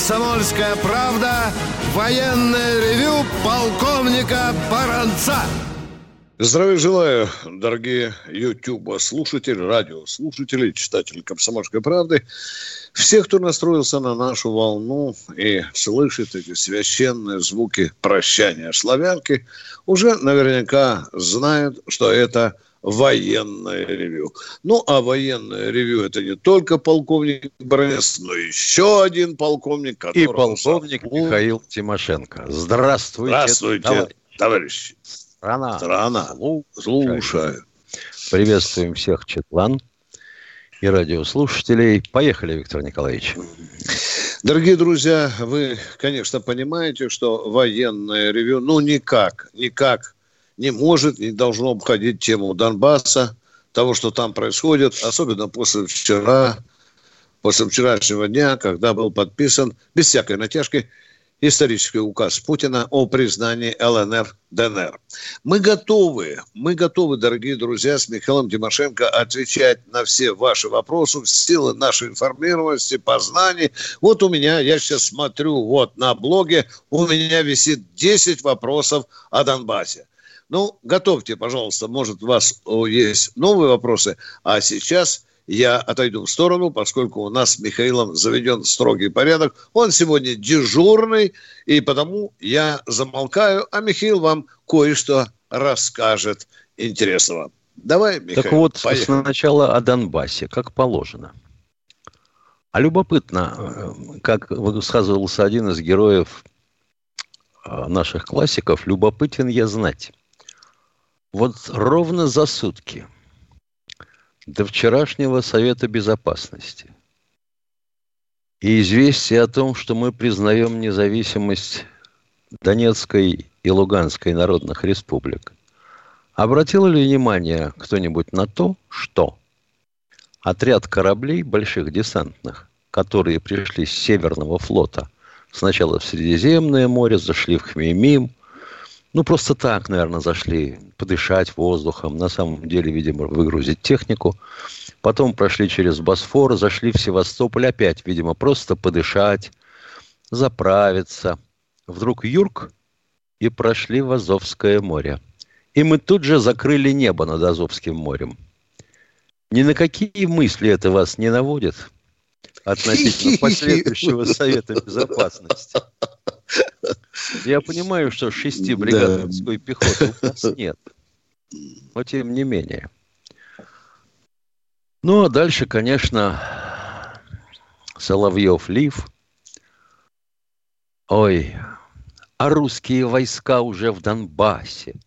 «Комсомольская правда» военное ревю полковника Баранца. Здравия желаю, дорогие YouTube слушатели, радиослушатели, читатели «Комсомольской правды». Все, кто настроился на нашу волну и слышит эти священные звуки прощания славянки, уже наверняка знают, что это – военное ревю. Ну, а военное ревю это не только полковник Бронец, но еще один полковник, который... И полковник забыл... Михаил Тимошенко. Здравствуйте, Здравствуйте, товарищ. товарищи. Страна. Страна. Слушаю. Приветствуем всех, Четлан и радиослушателей. Поехали, Виктор Николаевич. Дорогие друзья, вы, конечно, понимаете, что военное ревю, ну, никак, никак не может, не должно обходить тему Донбасса, того, что там происходит, особенно после вчера, после вчерашнего дня, когда был подписан, без всякой натяжки, исторический указ Путина о признании ЛНР, ДНР. Мы готовы, мы готовы, дорогие друзья, с Михаилом Тимошенко отвечать на все ваши вопросы в силу нашей информированности, познаний. Вот у меня, я сейчас смотрю вот на блоге, у меня висит 10 вопросов о Донбассе. Ну, готовьте, пожалуйста, может, у вас есть новые вопросы, а сейчас я отойду в сторону, поскольку у нас с Михаилом заведен строгий порядок. Он сегодня дежурный, и потому я замолкаю, а Михаил вам кое-что расскажет интересного. Давай, Михаил, Так вот, поехали. сначала о Донбассе, как положено. А любопытно, э, как высказывался один из героев э, наших классиков, любопытен я знать. Вот ровно за сутки до вчерашнего Совета Безопасности. И известие о том, что мы признаем независимость Донецкой и Луганской народных республик, обратил ли внимание кто-нибудь на то, что отряд кораблей больших десантных, которые пришли с Северного флота сначала в Средиземное море, зашли в Хмеймим, ну, просто так, наверное, зашли подышать воздухом. На самом деле, видимо, выгрузить технику. Потом прошли через Босфор, зашли в Севастополь. Опять, видимо, просто подышать, заправиться. Вдруг Юрк и прошли в Азовское море. И мы тут же закрыли небо над Азовским морем. Ни на какие мысли это вас не наводит относительно последующего Совета Безопасности? Я понимаю, что шести бригад да. морской пехоты у нас нет. Но тем не менее. Ну, а дальше, конечно, Соловьев Лив. Ой, а русские войска уже в Донбассе.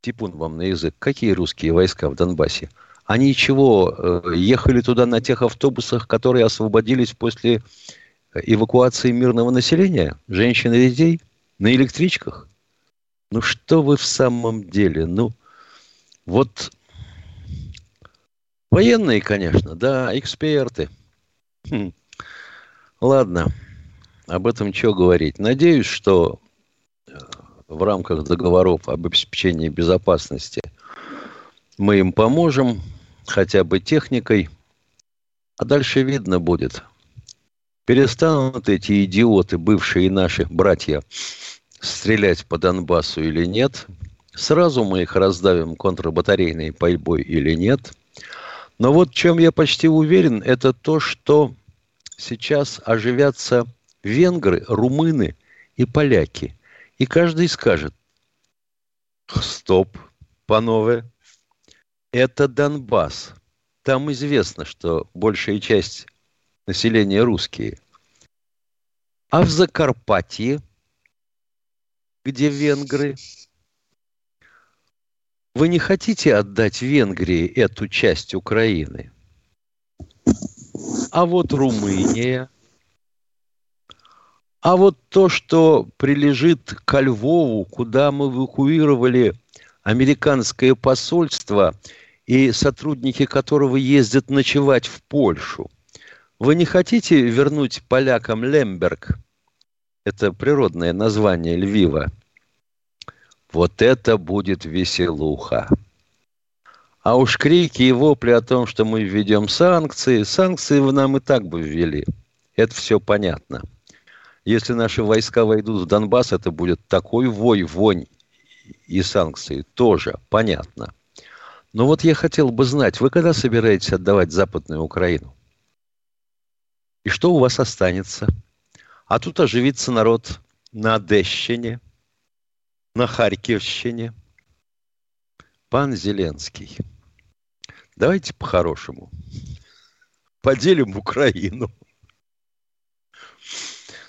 Типун вам на язык. Какие русские войска в Донбассе? Они чего, э, ехали туда на тех автобусах, которые освободились после эвакуации мирного населения, женщин и детей, на электричках. Ну что вы в самом деле? Ну, вот военные, конечно, да, эксперты. Хм. Ладно, об этом что говорить. Надеюсь, что э, в рамках договоров об обеспечении безопасности мы им поможем хотя бы техникой, а дальше видно будет – Перестанут эти идиоты, бывшие наши братья, стрелять по Донбассу или нет? Сразу мы их раздавим контрбатарейной пальбой или нет? Но вот чем я почти уверен, это то, что сейчас оживятся венгры, румыны и поляки. И каждый скажет, стоп, панове, это Донбасс. Там известно, что большая часть населения русские. А в Закарпатье, где венгры, вы не хотите отдать Венгрии эту часть Украины? А вот Румыния, А вот то, что прилежит ко Львову, куда мы эвакуировали американское посольство и сотрудники которого ездят ночевать в Польшу, вы не хотите вернуть полякам Лемберг? Это природное название Львива. Вот это будет веселуха. А уж крики и вопли о том, что мы введем санкции, санкции вы нам и так бы ввели. Это все понятно. Если наши войска войдут в Донбасс, это будет такой вой, вонь и санкции. Тоже понятно. Но вот я хотел бы знать, вы когда собираетесь отдавать Западную Украину? И что у вас останется? А тут оживится народ на Одещине, на Харьковщине. Пан Зеленский, давайте по-хорошему. Поделим Украину.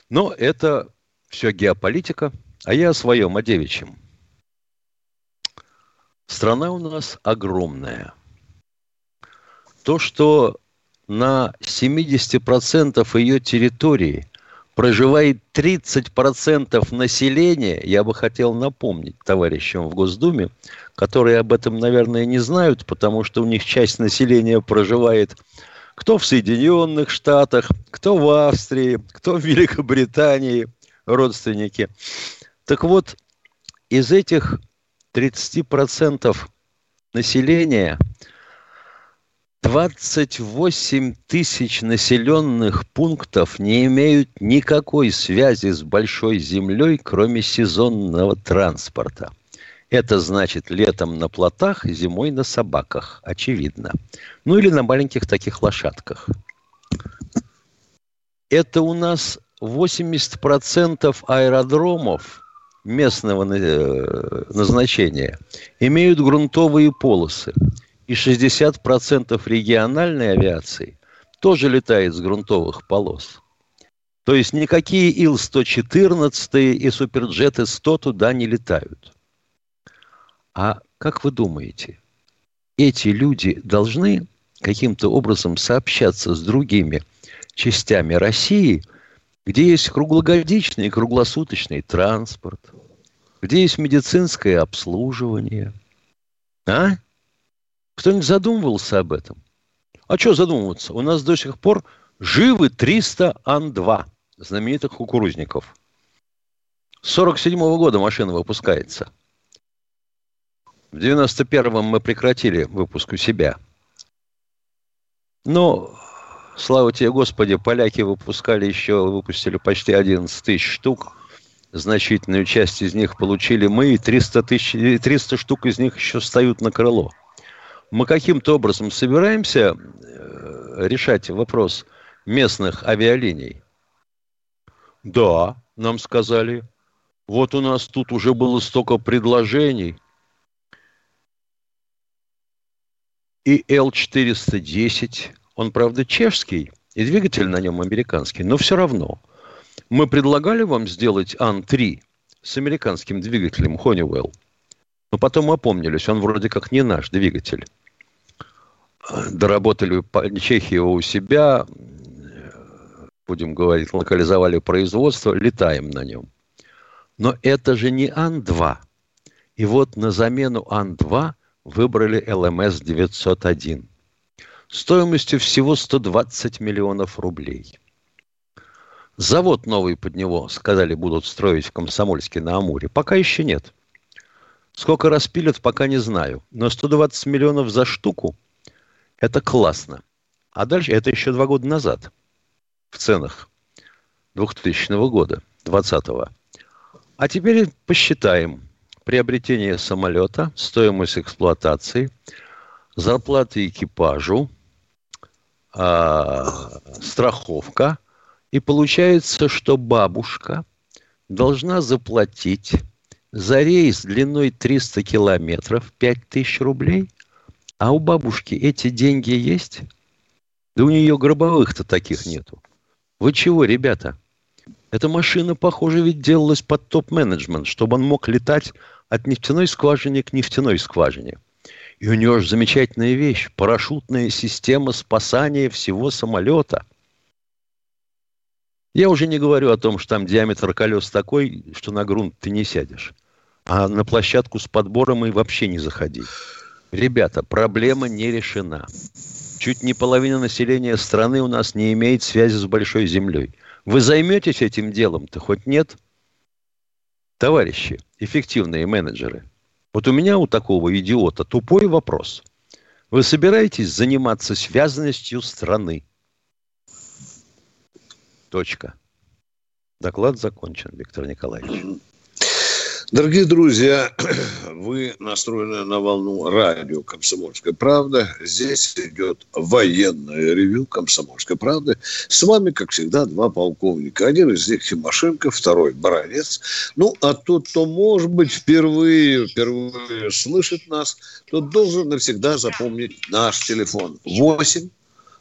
Но это все геополитика, а я о своем, о девичьем. Страна у нас огромная. То, что на 70% ее территории проживает 30% населения, я бы хотел напомнить товарищам в Госдуме, которые об этом, наверное, не знают, потому что у них часть населения проживает кто в Соединенных Штатах, кто в Австрии, кто в Великобритании, родственники. Так вот, из этих 30% населения 28 тысяч населенных пунктов не имеют никакой связи с большой землей, кроме сезонного транспорта. Это значит летом на плотах, зимой на собаках, очевидно. Ну или на маленьких таких лошадках. Это у нас 80% аэродромов местного э, назначения имеют грунтовые полосы. И 60% региональной авиации тоже летает с грунтовых полос. То есть никакие Ил-114 и Суперджеты-100 туда не летают. А как вы думаете, эти люди должны каким-то образом сообщаться с другими частями России, где есть круглогодичный и круглосуточный транспорт, где есть медицинское обслуживание. А? Кто-нибудь задумывался об этом? А что задумываться? У нас до сих пор живы 300 Ан-2, знаменитых кукурузников. С 47 -го года машина выпускается – в 91-м мы прекратили выпуск у себя. Но, слава тебе, Господи, поляки выпускали еще, выпустили почти 11 тысяч штук. Значительную часть из них получили мы, и 300, тысяч, 300 штук из них еще встают на крыло. Мы каким-то образом собираемся э, решать вопрос местных авиалиний? Да, нам сказали. Вот у нас тут уже было столько предложений – и L410. Он, правда, чешский, и двигатель на нем американский, но все равно. Мы предлагали вам сделать Ан-3 с американским двигателем Honeywell. Но потом опомнились, он вроде как не наш двигатель. Доработали Чехию у себя, будем говорить, локализовали производство, летаем на нем. Но это же не Ан-2. И вот на замену Ан-2 выбрали ЛМС 901 стоимостью всего 120 миллионов рублей. Завод новый под него, сказали, будут строить в Комсомольске на Амуре. Пока еще нет. Сколько распилят, пока не знаю. Но 120 миллионов за штуку – это классно. А дальше, это еще два года назад, в ценах 2000 года, 2020. А теперь посчитаем, приобретение самолета, стоимость эксплуатации, зарплаты экипажу, э, страховка. И получается, что бабушка должна заплатить за рейс длиной 300 километров 5000 рублей, а у бабушки эти деньги есть? Да у нее гробовых-то таких нету. Вы чего, ребята? Эта машина, похоже, ведь делалась под топ-менеджмент, чтобы он мог летать от нефтяной скважины к нефтяной скважине. И у него же замечательная вещь – парашютная система спасания всего самолета. Я уже не говорю о том, что там диаметр колес такой, что на грунт ты не сядешь. А на площадку с подбором и вообще не заходи. Ребята, проблема не решена. Чуть не половина населения страны у нас не имеет связи с большой землей. Вы займетесь этим делом-то, хоть нет? Товарищи, эффективные менеджеры, вот у меня у такого идиота тупой вопрос. Вы собираетесь заниматься связанностью страны? Точка. Доклад закончен, Виктор Николаевич. Дорогие друзья, вы настроены на волну радио «Комсомольская правда». Здесь идет военное ревю «Комсомольской правды». С вами, как всегда, два полковника. Один из них Тимошенко, второй Баранец. Ну, а тот, кто, может быть, впервые, впервые слышит нас, тот должен навсегда запомнить наш телефон. 8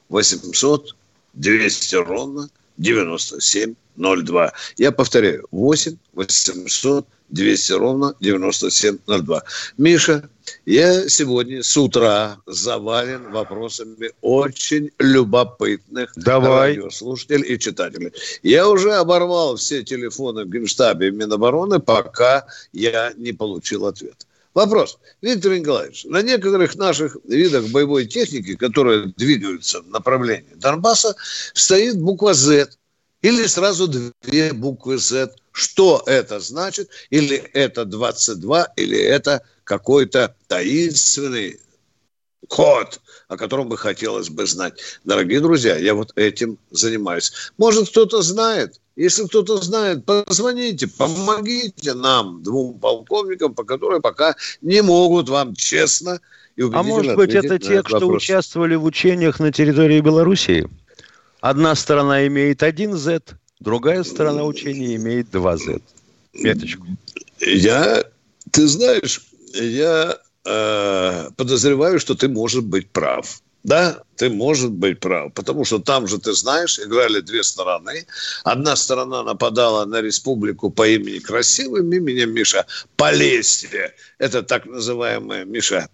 800 200 ровно 9702. Я повторяю, 8 800 200 ровно 9702. Миша, я сегодня с утра завален вопросами очень любопытных Давай. радиослушателей и читателей. Я уже оборвал все телефоны в Генштабе Минобороны, пока я не получил ответ. Вопрос. Виктор Николаевич, на некоторых наших видах боевой техники, которые двигаются в направлении Донбасса, стоит буква «З» или сразу две буквы «З». Что это значит? Или это 22, или это какой-то таинственный код, о котором бы хотелось бы знать. Дорогие друзья, я вот этим занимаюсь. Может, кто-то знает? Если кто-то знает, позвоните, помогите нам, двум полковникам, по которые пока не могут вам честно и А может быть, это те, кто вопрос. участвовали в учениях на территории Белоруссии? Одна сторона имеет один Z, другая сторона учения имеет два Z. Меточку. Я, ты знаешь, я э, подозреваю, что ты может быть прав. Да, ты может быть прав, потому что там же, ты знаешь, играли две стороны. Одна сторона нападала на республику по имени красивым именем Миша Полесье. Это так называемая, Миша,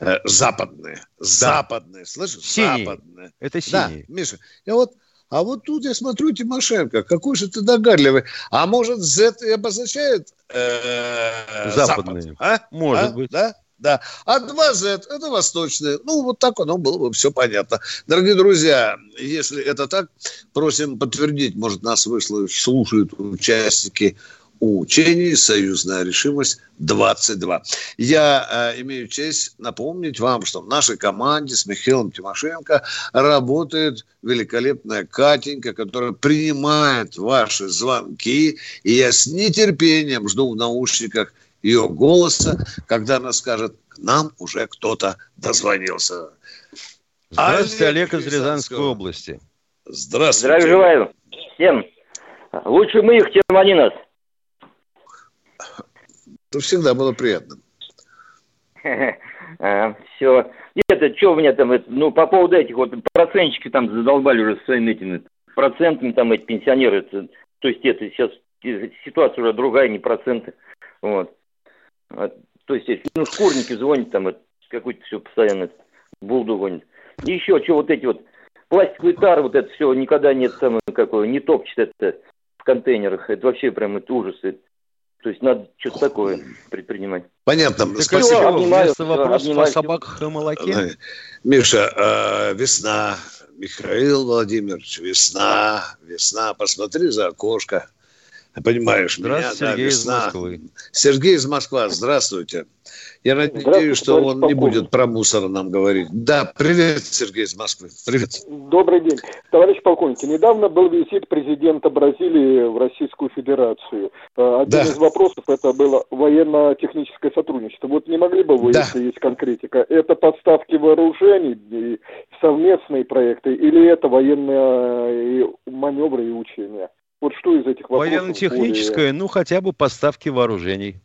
э, западные. Да. Западные, слышишь? Синие. Западные. Это синие. Да, Миша. Я вот а вот тут я смотрю Тимошенко, какой же ты догадливый. А может, Z и обозначает э, западные? А? Может а? быть. Да? Да. А 2Z – это восточные. Ну, вот так оно было бы все понятно. Дорогие друзья, если это так, просим подтвердить, может, нас выслушают, слушают участники учений «Союзная решимость 22». Я э, имею честь напомнить вам, что в нашей команде с Михаилом Тимошенко работает великолепная Катенька, которая принимает ваши звонки, и я с нетерпением жду в наушниках ее голоса, когда она скажет, к нам уже кто-то дозвонился. Здравствуйте, Олег, Олег из Рязанской области. Здравствуйте. Здравия желаю всем. Лучше мы их, чем они нас. Это всегда было приятно. Все. Это что у меня там, ну, по поводу этих вот процентчики там задолбали уже своими этими процентами, там эти пенсионеры, то есть это сейчас ситуация уже другая, не проценты. Вот. А, то есть, ну, шкурники звонят там, какой-то все постоянно булду гонит. И еще, что вот эти вот пластиковые тары, вот это все никогда нет там какое, не топчет это в контейнерах. Это вообще прям это ужас. Это то есть надо что-то такое предпринимать. Понятно. Так Спасибо. Все, обнимаю, Вместо вопросов обнимаю. о собаках и молоке. Миша, э, весна. Михаил Владимирович, весна, весна. Посмотри за окошко. Понимаешь, Здравствуйте, меня, Сергей да, весна. из Москвы. Сергей из Москвы, здравствуйте. Я надеюсь, что он не будет про мусор нам говорить. Да, привет, Сергей из Москвы. Привет. Добрый день. Товарищ полковник, недавно был визит президента Бразилии в Российскую Федерацию. Э, один да. из вопросов это было военно-техническое сотрудничество. Вот не могли бы вы, да. если есть конкретика, это подставки вооружений, совместные проекты, или это военные маневры и учения? Вот что из этих вопросов? Военно-техническое, более... ну хотя бы поставки вооружений.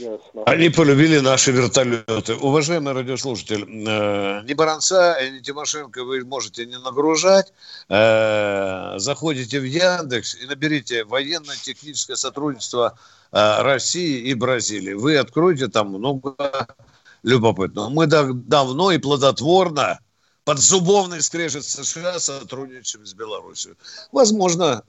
Ясно. Они полюбили наши вертолеты. Уважаемый радиослушатель, э, ни Баранца, ни Тимошенко вы можете не нагружать. Э, заходите в Яндекс и наберите военно-техническое сотрудничество э, России и Бразилии. Вы откроете там много любопытного. Мы давно и плодотворно под зубовный скрежет США сотрудничаем с Беларусью. Возможно,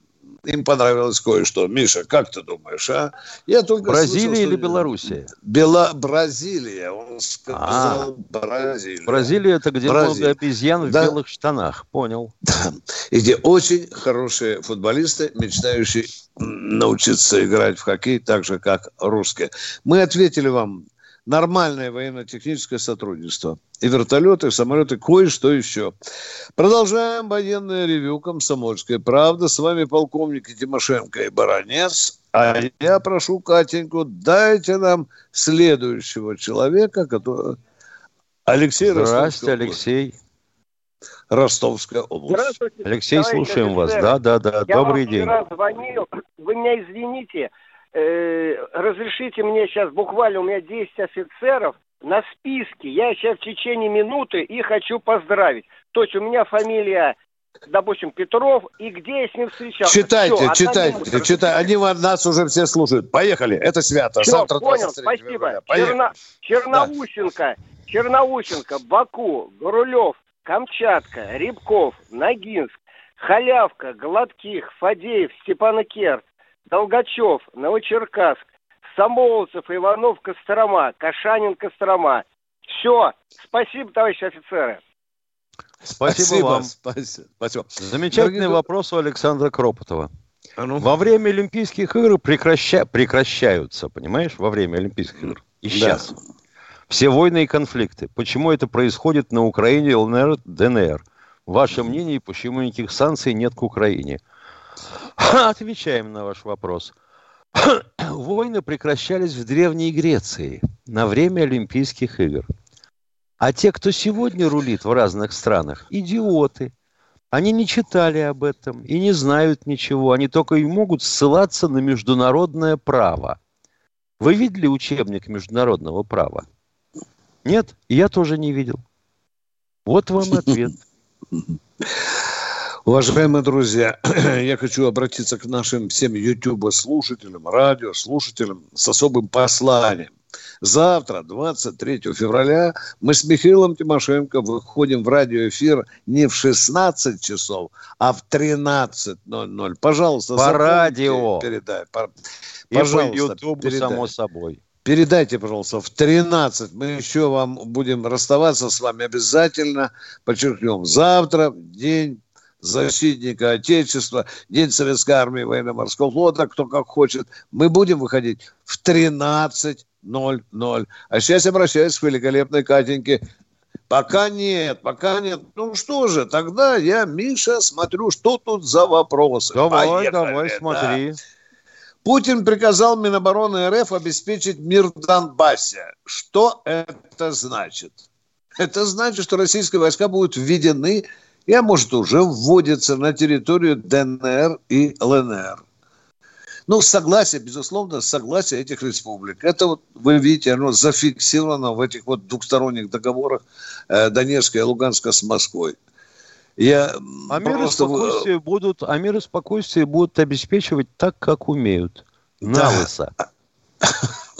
им понравилось кое-что. Миша, как ты думаешь, а? Я только Бразилия слышал, или Белоруссия? Бела... Бразилия, он сказал а, Бразилия. Бразилия это где Бразилия. много обезьян да. в белых штанах, понял. Да. И где очень хорошие футболисты, мечтающие научиться играть в хоккей так же, как русские. Мы ответили вам нормальное военно-техническое сотрудничество. И вертолеты, и самолеты, кое-что еще. Продолжаем военное ревю «Комсомольская правда». С вами полковник Тимошенко и Баранец. А я прошу Катеньку, дайте нам следующего человека, который... Алексей Здравствуйте, Алексей. Ростовская область. Здравствуйте. Алексей, слушаем вас. Да, да, да. Я Добрый день. Я звонил. Вы меня извините. Э, разрешите мне сейчас, буквально у меня 10 офицеров на списке. Я сейчас в течение минуты и хочу поздравить. То есть у меня фамилия допустим, Петров, и где я с ним встречался. Читайте, Все, читайте, читайте. Они нас уже все слушают. Поехали, это свято. Все, Завтра понял, спасибо. Черно... Черноусенко, да. Черноусенко, Баку, Горулев, Камчатка, Рябков, Ногинск, Халявка, Гладких, Фадеев, Степанакер, Долгачев, Новочеркасск, Самолцев, Иванов, Кострома, Кашанин, Кострома. Все. Спасибо, товарищи офицеры. Спасибо, спасибо вам. Спасибо. спасибо. Замечательный Дорогие... вопрос у Александра Кропотова. А ну. Во время Олимпийских игр прекраща... прекращаются, понимаешь, во время Олимпийских игр. И сейчас. Да. Все войны и конфликты. Почему это происходит на Украине, ЛНР, ДНР? Ваше мнение, почему никаких санкций нет к Украине? Отвечаем на ваш вопрос. Войны прекращались в Древней Греции на время Олимпийских игр. А те, кто сегодня рулит в разных странах, идиоты. Они не читали об этом и не знают ничего. Они только и могут ссылаться на международное право. Вы видели учебник международного права? Нет? Я тоже не видел. Вот вам ответ. Уважаемые друзья, я хочу обратиться к нашим всем YouTube-слушателям, радиослушателям с особым посланием. Завтра, 23 февраля, мы с Михаилом Тимошенко выходим в радиоэфир не в 16 часов, а в 13.00. Пожалуйста, по радио. Передай. По, И пожалуйста, по YouTube, передай. само собой. Передайте, пожалуйста, в 13 мы еще вам будем расставаться с вами обязательно. Подчеркнем, завтра день защитника Отечества, День Советской Армии Военно-Морского флота, кто как хочет. Мы будем выходить в 13.00. А сейчас обращаюсь к великолепной Катеньке. Пока нет, пока нет. Ну что же, тогда я, Миша, смотрю, что тут за вопросы. Давай, Поехали, давай, смотри. Да. Путин приказал Минобороны РФ обеспечить мир в Донбассе. Что это значит? Это значит, что российские войска будут введены и, а может, уже вводится на территорию ДНР и ЛНР. Ну, согласие, безусловно, согласие этих республик. Это вот, вы видите, оно зафиксировано в этих вот двухсторонних договорах э, Донецка и Луганска с Москвой. Я а мир, просто... и спокойствие будут, а мир и спокойствие будут обеспечивать так, как умеют. На да.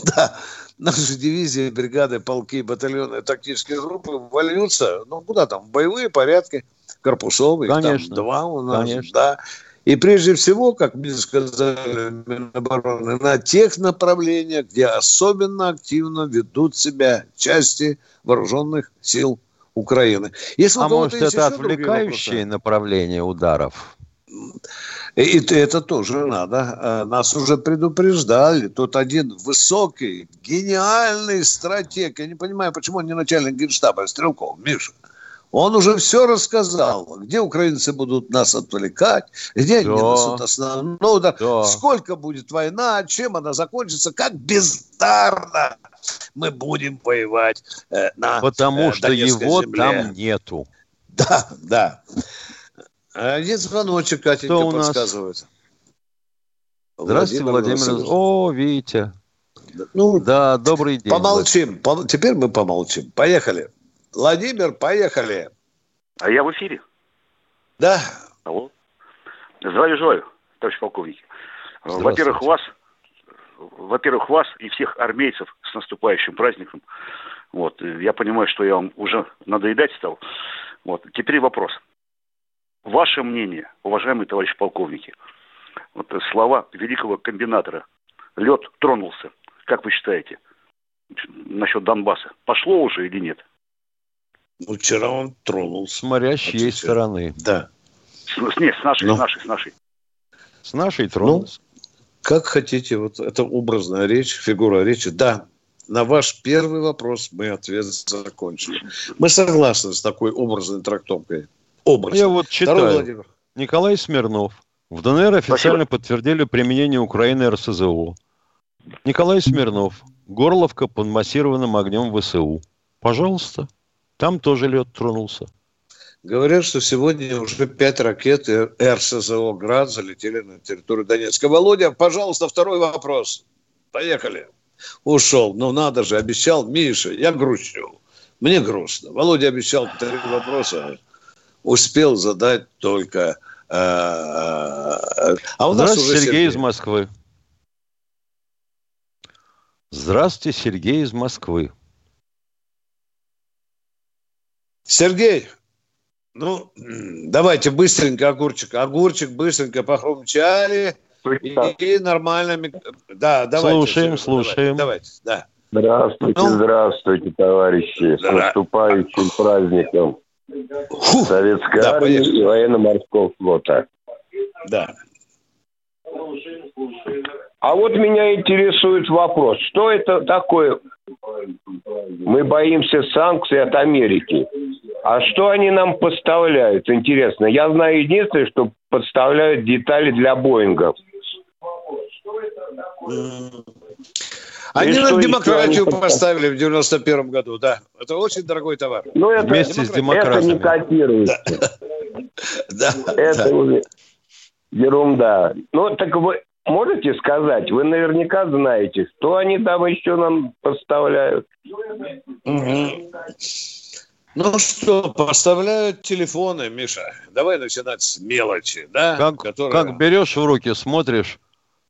Да наши дивизии, бригады, полки, батальоны, тактические группы вольются, ну, куда там, в боевые порядки корпусов, их Конечно. там два у нас, Конечно. да. И прежде всего, как мне сказали Минобороны, на тех направлениях, где особенно активно ведут себя части вооруженных сил Украины. Если а может, это отвлекающие направления ударов? И это тоже надо. Э, нас уже предупреждали. Тут один высокий, гениальный стратег. Я не понимаю, почему он не начальник генштаба, а Стрелков, Миша. Он уже все рассказал, где украинцы будут нас отвлекать, где они несут основной удар, да. сколько будет война, чем она закончится, как бездарно мы будем воевать э, на Потому э, что его земле. там нету. Да, да. Один звоночек, Катенька, Кто у нас? подсказывает. Здравствуйте, Владимир. Владимир. О, Витя. Ну, да, добрый день. Помолчим. По... Теперь мы помолчим. Поехали. Владимир, поехали. А я в эфире? Да. Алло. Здравия желаю, товарищ полковник. Во-первых, вас, во-первых, вас и всех армейцев с наступающим праздником. Вот. Я понимаю, что я вам уже надоедать стал. Вот. Теперь вопрос. Ваше мнение, уважаемые товарищи полковники, вот слова великого комбинатора. Лед тронулся. Как вы считаете? Насчет Донбасса. Пошло уже или нет? Ну, вчера он тронулся. Смотря с чьей стороны. Да. С, нет, с нашей, Но... с нашей, с нашей. С нашей тронулся. Ну, как хотите, вот это образная речь, фигура речи. Да, на ваш первый вопрос мы ответ закончили. Мы согласны с такой образной трактовкой. Образ. Я вот читаю. Николай Смирнов. В ДНР официально Спасибо. подтвердили применение Украины РСЗО. Николай Смирнов. Горловка под массированным огнем ВСУ. Пожалуйста. Там тоже лед тронулся. Говорят, что сегодня уже пять ракет РСЗО «Град» залетели на территорию Донецка. Володя, пожалуйста, второй вопрос. Поехали. Ушел. Ну, надо же, обещал Миша. Я грущу. Мне грустно. Володя обещал три вопроса. Успел задать только... Э, э, а у нас уже Сергей, Сергей из Москвы. Здравствуйте, Сергей из Москвы. Сергей, ну, давайте быстренько огурчик. Огурчик быстренько похрумчали. И, и нормально. Да, давайте. Слушаем, слушаем. Давайте, да. Здравствуйте, ну, здравствуйте, товарищи. С наступающим праздником Фу, Советской да, армии и военно-морского флота. Да. А вот меня интересует вопрос, что это такое? Мы боимся санкций от Америки. А что они нам поставляют? Интересно. Я знаю единственное, что подставляют детали для Боингов. Они нам демократию они... поставили в 91 году, да. Это очень дорогой товар. Ну, это, Вместе с демократами. Это не котируется. Да. Это уже ерунда. Ну, так вы можете сказать, вы наверняка знаете, что они там еще нам поставляют? Ну что, поставляют телефоны, Миша. Давай начинать с мелочи, да? Как, которая... как берешь в руки, смотришь,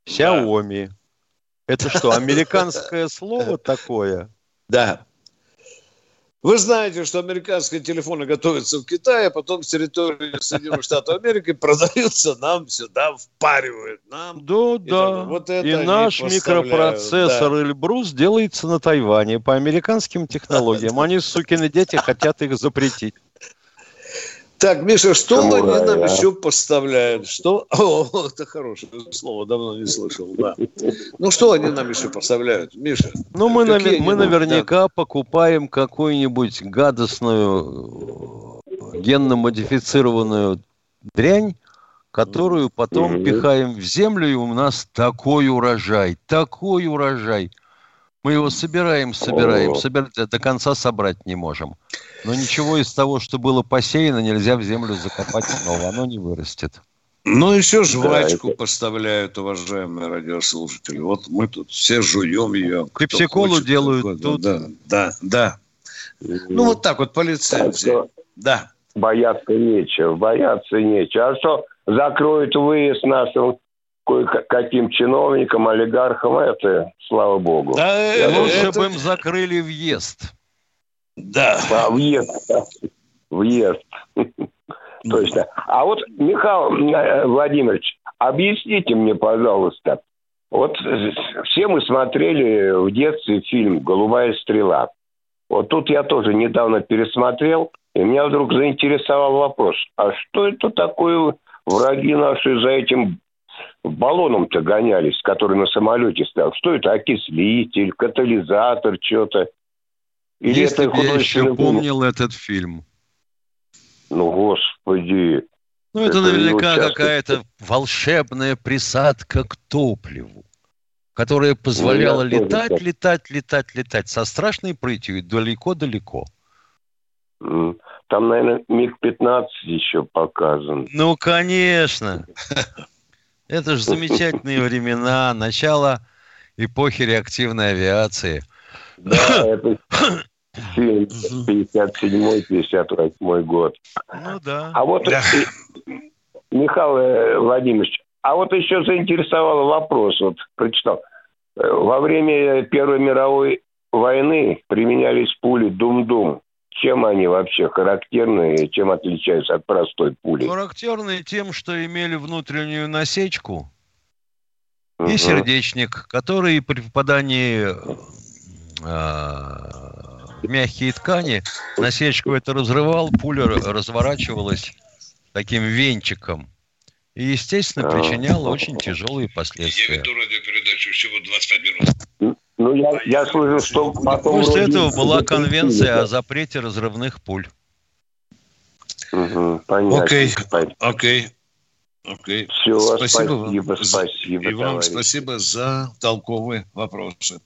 Xiaomi. Да. Это что, американское слово такое? Да. Вы знаете, что американские телефоны готовятся в Китае, а потом с территории Соединенных Штатов Америки продаются нам сюда, впаривают нам. Да, и да. Вот это и наш микропроцессор да. Эльбрус делается на Тайване по американским технологиям. Они, сукины дети, хотят их запретить. Так, Миша, что Самурай, они нам а? еще поставляют? Что? О, это хорошее слово, давно не слышал, да. Ну, что они нам еще поставляют, Миша? Ну, мы, на, мы наверняка да. покупаем какую-нибудь гадостную генно-модифицированную дрянь, которую потом mm-hmm. пихаем в землю, и у нас такой урожай, такой урожай. Мы его собираем, собираем, собираем, до конца собрать не можем. Но ничего из того, что было посеяно, нельзя в землю закопать снова. Оно не вырастет. Ну, еще жвачку да, это... поставляют, уважаемые радиослушатели. Вот мы тут все жуем ее. Пепсиколу делают такой, тут. Да, да, да. Ну, вот так вот по лицензии. Да. Бояться нечего, бояться нечего. А что, закроют выезд нашим кое-каким чиновникам, олигархам, это, слава богу. Да, Я лучше это... бы им закрыли въезд. Да. А, въезд. Въезд. Точно. А вот, Михаил э, Владимирович, объясните мне, пожалуйста, вот все мы смотрели в детстве фильм «Голубая стрела». Вот тут я тоже недавно пересмотрел, и меня вдруг заинтересовал вопрос, а что это такое враги наши за этим баллоном-то гонялись, который на самолете стоял? Что это, окислитель, катализатор, что-то? Или Если бы я еще помнил этот фильм. Ну, господи. Ну, это, это наверняка какая-то волшебная присадка к топливу, которая позволяла ну, летать, летать, летать, летать со страшной прытью далеко-далеко. Там, наверное, МиГ-15 еще показан. Ну, конечно. Это же замечательные времена, начало эпохи реактивной авиации. Да, это Фильм 57-58 год. Ну да. А вот, да. Михаил э, Владимирович, а вот еще заинтересовал вопрос, вот прочитал. Во время Первой мировой войны применялись пули Дум-Дум чем они вообще характерны, чем отличаются от простой пули? Характерны тем, что имели внутреннюю насечку угу. и сердечник, который при попадании э, в мягкие ткани насечку это разрывал, пуля разворачивалась таким венчиком и, естественно, причиняла очень тяжелые последствия. Я веду радиопередачу всего 25 минут. Ну, я, я слышал, что потом... После этого была конвенция о запрете разрывных пуль. Угу, понятно. Окей, окей. Окей. Все, спасибо, спасибо, вам, спасибо. И вам спасибо за толковые вопросы.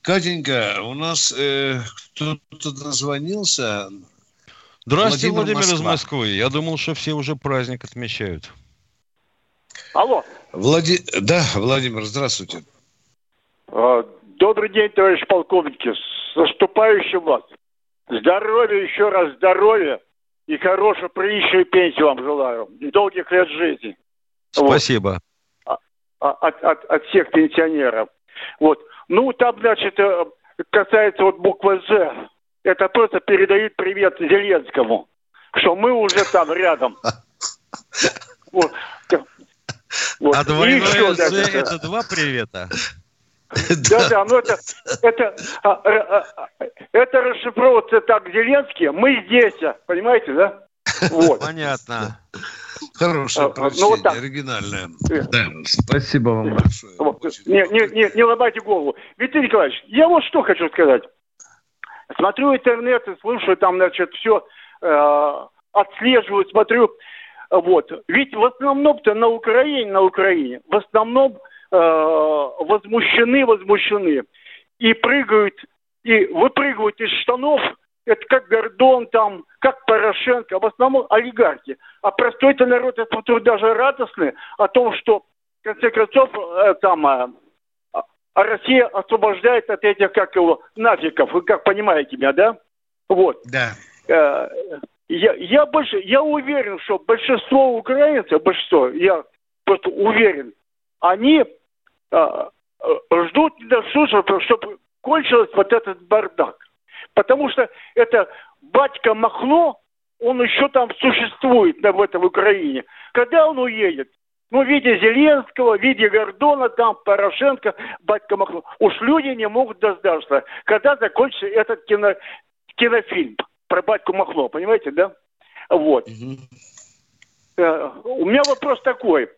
Катенька, у нас э, кто-то дозвонился. Здравствуйте, Владимир, Владимир из Москвы. Я думал, что все уже праздник отмечают. Алло. Влади... Да, Владимир, здравствуйте. А, добрый день, товарищ полковники. С наступающим вас. Здоровья, еще раз здоровья и хорошую, приличную пенсию вам желаю. И долгих лет жизни. Спасибо. Вот. А, от, от, от всех пенсионеров. Вот. Ну, там, значит, э, касается вот буквы «З», это просто передают привет Зеленскому, что мы уже там рядом. Вот. Вот. А двойное «З» – это два привета? Да, да, но это, это, а, а, а, это расшифровывается так, Зеленский, мы здесь, понимаете, да? Вот. Понятно. Хорошее прочтение, ну, вот так. оригинальное. Э. Да. Спасибо вам большое. Вот. Не, не, не, не ломайте голову. Виктор Николаевич, я вот что хочу сказать. Смотрю интернет и слушаю там, значит, все э, отслеживаю, смотрю. Вот. Ведь в основном-то на Украине, на Украине, в основном э, возмущены, возмущены. И прыгают, и выпрыгивают из штанов – это как Гордон там, как Порошенко, в основном олигархи. А простой-то народ, я смотрю, даже радостный о том, что, в конце концов, э, там, э, а Россия освобождает от этих, как его, нафиков. Вы как понимаете меня, да? Вот. Да. Э, я, я, больше, я уверен, что большинство украинцев, большинство, я просто уверен, они э, э ждут не досуживания, чтобы кончился вот этот бардак. Потому что это батька Махно, он еще там существует в этом Украине. Когда он уедет? Ну, в виде Зеленского, в виде Гордона, там, Порошенко, батька Махно. Уж люди не могут дождаться, когда закончится этот кино, кинофильм про батьку Махно, понимаете, да? Вот. Угу. У меня вопрос такой. Э,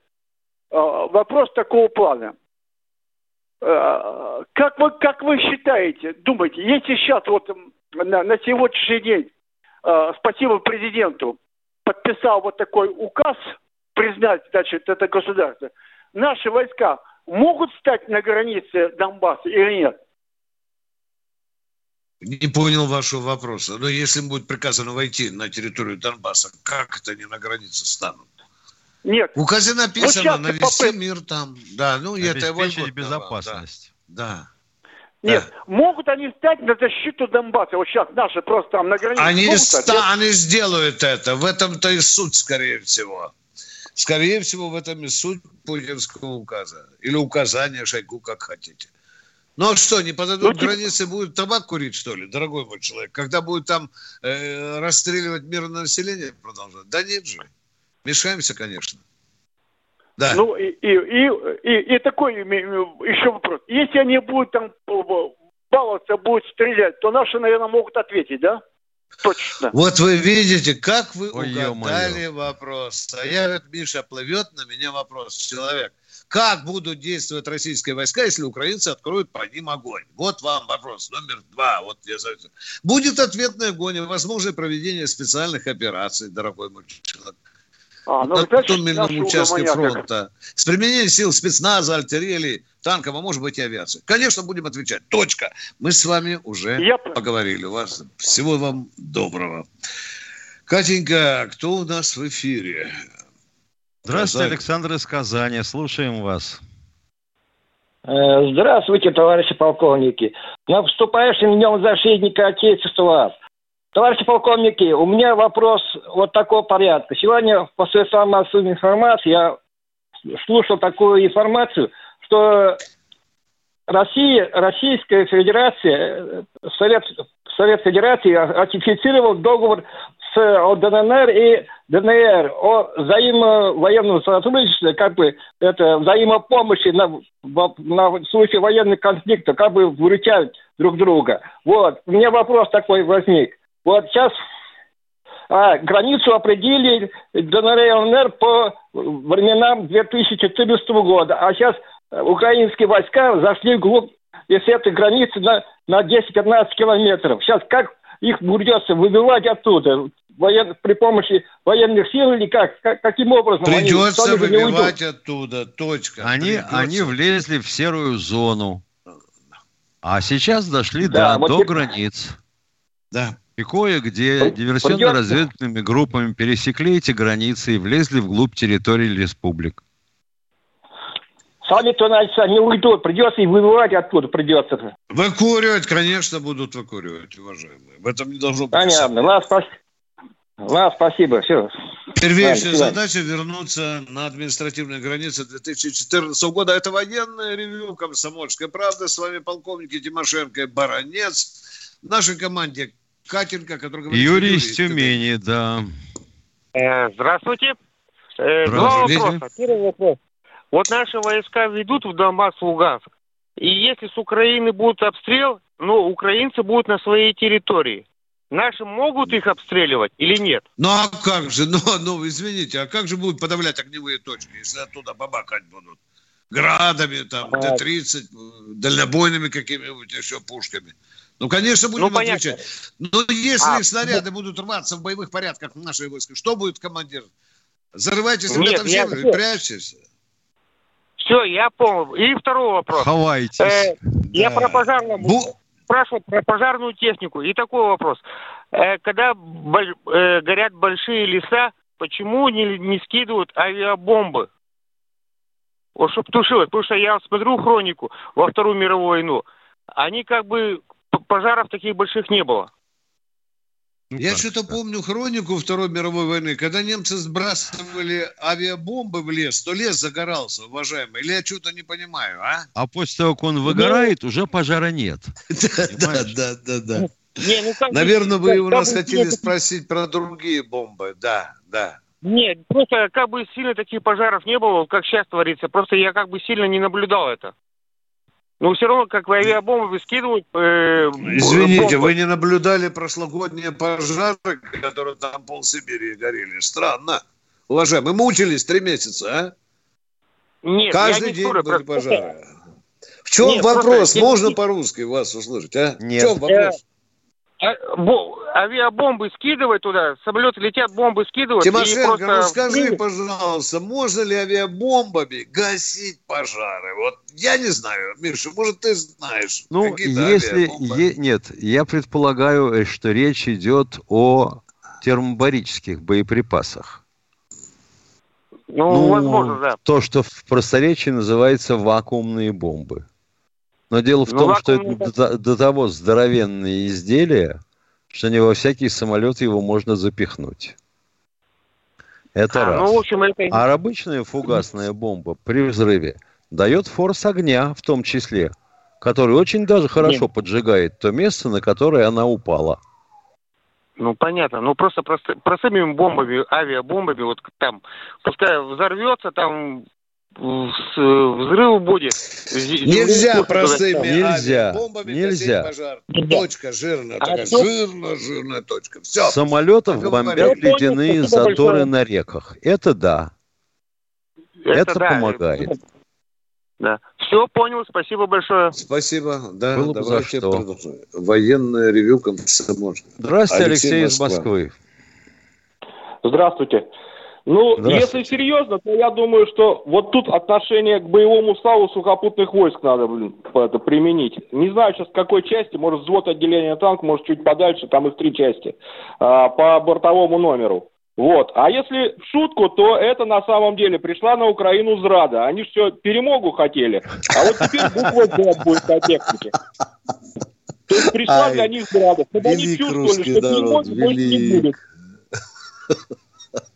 вопрос такого плана. Э, как вы, как вы считаете, думаете, если сейчас вот на, на сегодняшний день, э, спасибо президенту, подписал вот такой указ, признать, значит, это государство, наши войска могут стать на границе Донбасса или нет? Не понял вашего вопроса. Но если будет приказано войти на территорию Донбасса, как это они на границе станут? Нет. В указе написано вот навести попы... мир там. Да, ну это его безопасность. Да. да. Нет, да. могут они стать на защиту Донбасса? Вот сейчас наши просто там на границе. Они, ста- они сделают это. В этом-то и суть, скорее всего. Скорее всего, в этом и суть путинского указа. Или указания Шойгу, как хотите. Ну а что, не подойдут ну, типа... границы, будут табак курить, что ли, дорогой мой человек? Когда будут там э, расстреливать мирное население продолжать? Да нет же. Мешаемся, конечно. Да. Ну, и, и, и, и, и такой еще вопрос. Если они будут там баловаться, будут стрелять, то наши, наверное, могут ответить, да? Точно. Вот вы видите, как вы Ой, угадали вопрос. А я, говорит, Миша, плывет на меня вопрос. Человек, как будут действовать российские войска, если украинцы откроют по ним огонь? Вот вам вопрос номер два. Вот я Будет ответный огонь, возможно, проведение специальных операций, дорогой мой человек а, ну, на туннельном участке фронта, с применением сил спецназа, артиллерии, танков, а может быть и авиации. Конечно, будем отвечать. Точка. Мы с вами уже Я... поговорили. Вас всего вам доброго. Катенька, кто у нас в эфире? Здравствуйте, Казань. Александр из Казани. Слушаем вас. Э, здравствуйте, товарищи полковники. На вступающем днем защитника Отечества Товарищи полковники, у меня вопрос вот такого порядка. Сегодня по средствам массовой информации я слушал такую информацию, что Россия, Российская Федерация, э, Совет, Совет Федерации ратифицировал договор с ОДНР и ДНР о взаимовоенном сотрудничестве, как бы это взаимопомощи на, на случай военных конфликтов, как бы выручать друг друга. Вот, у меня вопрос такой возник. Вот сейчас а, границу определили ДНР и ЛНР по временам 2014 года, а сейчас украинские войска зашли вглубь из этой границы на, на 10-15 километров. Сейчас как их придется выбивать оттуда? Воен... При помощи военных сил или как? как каким образом? Придется они, выбивать оттуда, точка. Они, они влезли в серую зону. А сейчас дошли да, до, вот до и... границ. Да. И кое-где диверсионно-разведывательными группами пересекли эти границы и влезли вглубь территории республик. Сами-то, не уйдут. Придется и выбивать оттуда придется. Выкуривать, конечно, будут выкуривать, уважаемые. В этом не должно быть. Понятно. Ладно, спасибо. Ладно, спасибо. Все. Первейшая Ладно, задача вернуться на административные границы 2014 года. Это военное ревю «Комсомольская правда». С вами полковники Тимошенко и Баранец. В нашей команде Катенко, который говорит... Юрий из Тюмени, да. Э, здравствуйте. Э, Два вопроса. Первый вопрос. Вот наши войска ведут в Донбасс, в Луганск. И если с Украины будет обстрел, ну, украинцы будут на своей территории. Наши могут их обстреливать или нет? Ну а как же, ну, ну извините, а как же будут подавлять огневые точки, если оттуда бабакать будут? Градами, там, а... Т-30, дальнобойными какими-нибудь еще пушками. Ну, конечно, будем ну, отвечать. Но если а, снаряды да. будут рваться в боевых порядках в нашей войска, что будет командир? Зарывайтесь, ребята, в землю и прячьтесь. Все, я понял. И второй вопрос. Ховайтесь. Э, да. Я про пожарную Бу... спрашивал про пожарную технику. И такой вопрос. Э, когда боль, э, горят большие леса, почему не, не скидывают авиабомбы? Вот чтобы тушилось. Потому что я смотрю хронику во Вторую мировую войну. Они как бы пожаров таких больших не было. Ну, Я что-то помню хронику Второй мировой войны, когда немцы сбрасывали авиабомбы в лес, то лес загорался, уважаемый. Или я что-то не понимаю, а? А после того, как он выгорает, уже пожара нет. Да, да, да, да. Ну, Наверное, вы у нас хотели спросить про другие бомбы. Да, да. Нет, просто как бы сильно таких пожаров не было, как сейчас творится. Просто я как бы сильно не наблюдал это. Но все равно, как в авиабомбы скидывают... Э, Извините, бомбы. вы не наблюдали прошлогодние пожары, которые там пол Сибири горели? Странно. Уважаемые, мы мучились три месяца, а? Нет, Каждый день были просто... пожары. В чем Нет, вопрос? Просто... Можно по-русски вас услышать, а? Нет. В чем вопрос? А, авиабомбы скидывают туда, самолеты летят, бомбы скидывают. Тимошенко, просто... ну скажи, пожалуйста, можно ли авиабомбами гасить пожары? Вот я не знаю, Миша, может ты знаешь. Ну, если е- нет, я предполагаю, э, что речь идет о термобарических боеприпасах. Ну, ну, возможно, да. То, что в просторечии называется вакуумные бомбы. Но дело в ну, том, что это до, того здоровенные изделия, что не во всякий самолет его можно запихнуть. Это а, раз. Ну, в общем, это... А обычная фугасная бомба при взрыве дает форс огня в том числе, который очень даже хорошо Нет. поджигает то место, на которое она упала. Ну, понятно. Ну, просто простыми бомбами, авиабомбами, вот там, пускай взорвется, там взрыв будет. Нельзя простыми нельзя, бомбами нельзя. пожар. Точка жирная, а такая то... жирная, жирная точка. Все. Самолетов бомбят ледяные заторы на реках. Это да. Это, Это да. помогает. Да. Все, понял. Спасибо большое. Спасибо. Да, Было давайте бы продолжим. Военное ревю комсомольское. Здравствуйте, Алексей, Алексей из Москвы. Здравствуйте. Ну, если серьезно, то я думаю, что вот тут отношение к боевому ставу сухопутных войск надо, блин, это применить. Не знаю сейчас в какой части, может взвод отделения танк, может чуть подальше, там их три части, а, по бортовому номеру. Вот. А если в шутку, то это на самом деле пришла на Украину зрада. Они все перемогу хотели, а вот теперь буква Z будет по технике. То есть пришла Ай, для них зрада, чтобы они чувствовали, что перемоги больше не будет.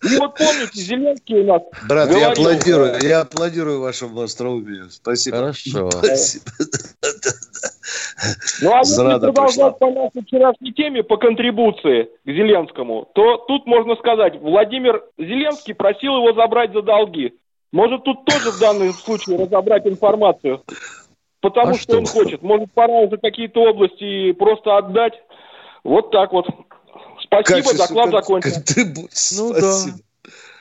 И вот помните, Зеленский у нас Брат, говорил, я аплодирую, я аплодирую вашему остроумию. Спасибо. Хорошо. Спасибо. Ну, а если продолжать по нашей вчерашней теме, по контрибуции к Зеленскому, то тут можно сказать, Владимир Зеленский просил его забрать за долги. Может, тут тоже в данном случае разобрать информацию, потому а что, что он хочет. Может, пора уже какие-то области просто отдать. Вот так вот. Спасибо, Качество доклад закончен. Ну да.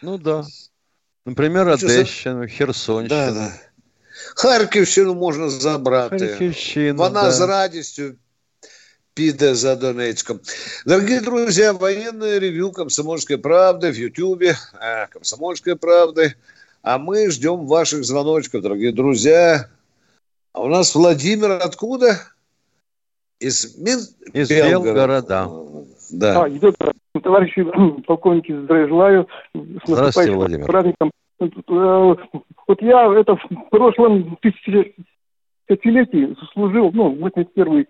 Ну да. Например, Одещину, Херсонщину. Да, да. Харківщину можна забрати. Харківщину, Вона да. з радістю піде за Донецком. Дорогие друзья, военное ревю «Комсомольской правды» в Ютьюбе, а, «Комсомольской правды». А мы ждем ваших звоночков, дорогие друзья. А у нас Владимир откуда? Из, Мин... Из Белгорода. Белгорода. Да. А, товарищи полковники, здравия желаю. С Здравствуйте, Владимир. Праздником. Э, вот я это в прошлом тысячелетии служил, ну, 81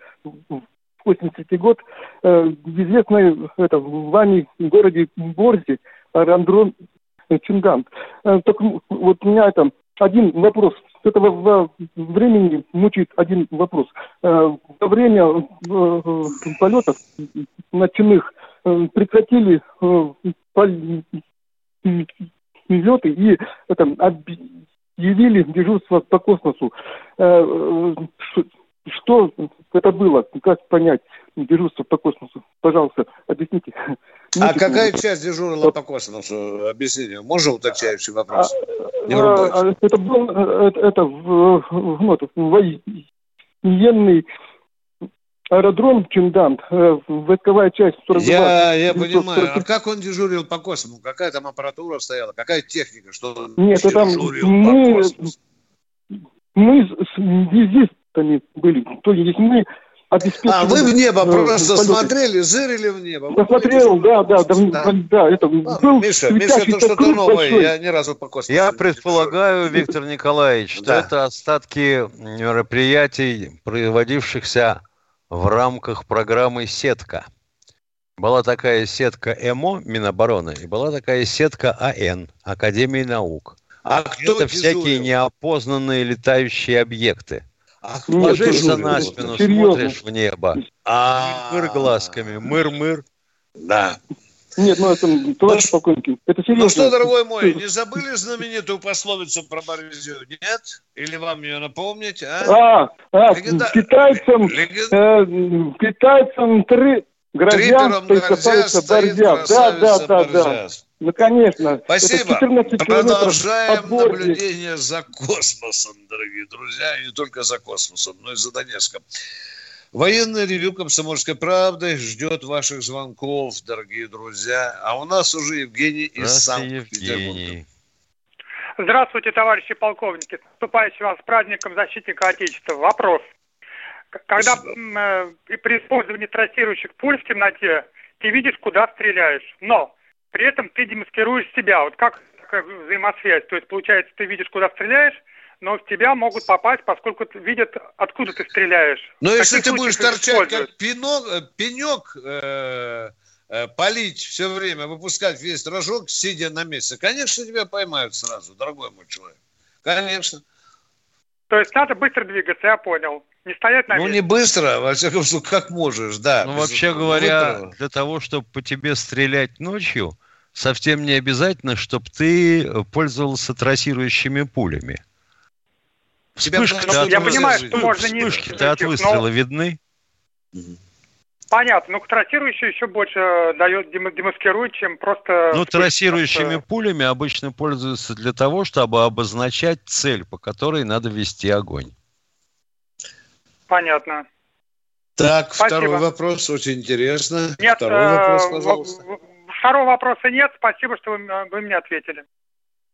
83 год, э, в известной это, вами городе Борзе, Андрон Чинган. Э, так вот у меня это один вопрос. С этого времени мучает один вопрос. Во время полетов ночных прекратили леты и это, объявили дежурство по космосу. Э, что это было? Как понять дежурство по космосу? Пожалуйста, объясните. А какая часть дежурила по космосу? Объясните. Можно уточняющий вопрос? А, Не а, это был это, это в, в, военный аэродром Чиндант, э, войсковая часть 42. Я, я понимаю. А как он дежурил по космосу? Какая там аппаратура стояла? Какая техника? Что он Нет, это мы, мы с визистами были. То есть мы а вы в небо э, просто полеты. смотрели, зырили в небо? Посмотрел, да, да, да, да, да, это а, был Миша, Миша, это что-то новое, большой. я ни разу по космосу Я предполагаю, Виктор Николаевич, что да. это остатки мероприятий, проводившихся в рамках программы «Сетка». Была такая сетка ЭМО, Минобороны, и была такая сетка АН, Академии наук. А кто Это всякие неопознанные летающие объекты. А Ложишься на спину, Серьезно? смотришь в небо, а мыр глазками, мыр-мыр. Да. Нет, ну это товарищ ну, полковник, это серьезно. Ну что, дорогой мой, не забыли знаменитую пословицу про Борзию, нет? Или вам ее напомнить, а? А, а Легенда... китайцам, Леген... э, китайцам три грозят, грозя, стоит Да, да, да, да. Ну, конечно. Спасибо. Продолжаем наблюдение за космосом, дорогие друзья. И не только за космосом, но и за Донецком. Военное ревю «Комсомольской правды» ждет ваших звонков, дорогие друзья. А у нас уже Евгений из Санкт-Петербурга. Здравствуйте, товарищи полковники. Наступающий вас с праздником защитника Отечества. Вопрос. Когда э, при использовании трассирующих пуль в темноте ты видишь, куда стреляешь, но при этом ты демаскируешь себя. Вот как такая взаимосвязь? То есть, получается, ты видишь, куда стреляешь, но в тебя могут попасть, поскольку видят, откуда ты стреляешь. Но если ты будешь торчать как пинок, э, пенек, э, э, палить все время, выпускать весь рожок, сидя на месте, конечно, тебя поймают сразу, дорогой мой человек. Конечно. То есть надо быстро двигаться, я понял. Не стоять на месте. Ну, не быстро, во всяком случае, как можешь, да. Ну, вообще говоря, для того, чтобы по тебе стрелять ночью, совсем не обязательно, чтобы ты пользовался трассирующими пулями. Вспышки-то я понимаю, что можно не... Вспышки-то от выстрела но... видны. Понятно, но трассирующий еще больше дает, демаскирует, чем просто... Ну, трассирующими просто... пулями обычно пользуются для того, чтобы обозначать цель, по которой надо вести огонь. Понятно. Так, Спасибо. второй вопрос, очень интересно. Нет, второй э, вопрос, пожалуйста. Второго вопроса нет, спасибо, что вы, вы мне ответили.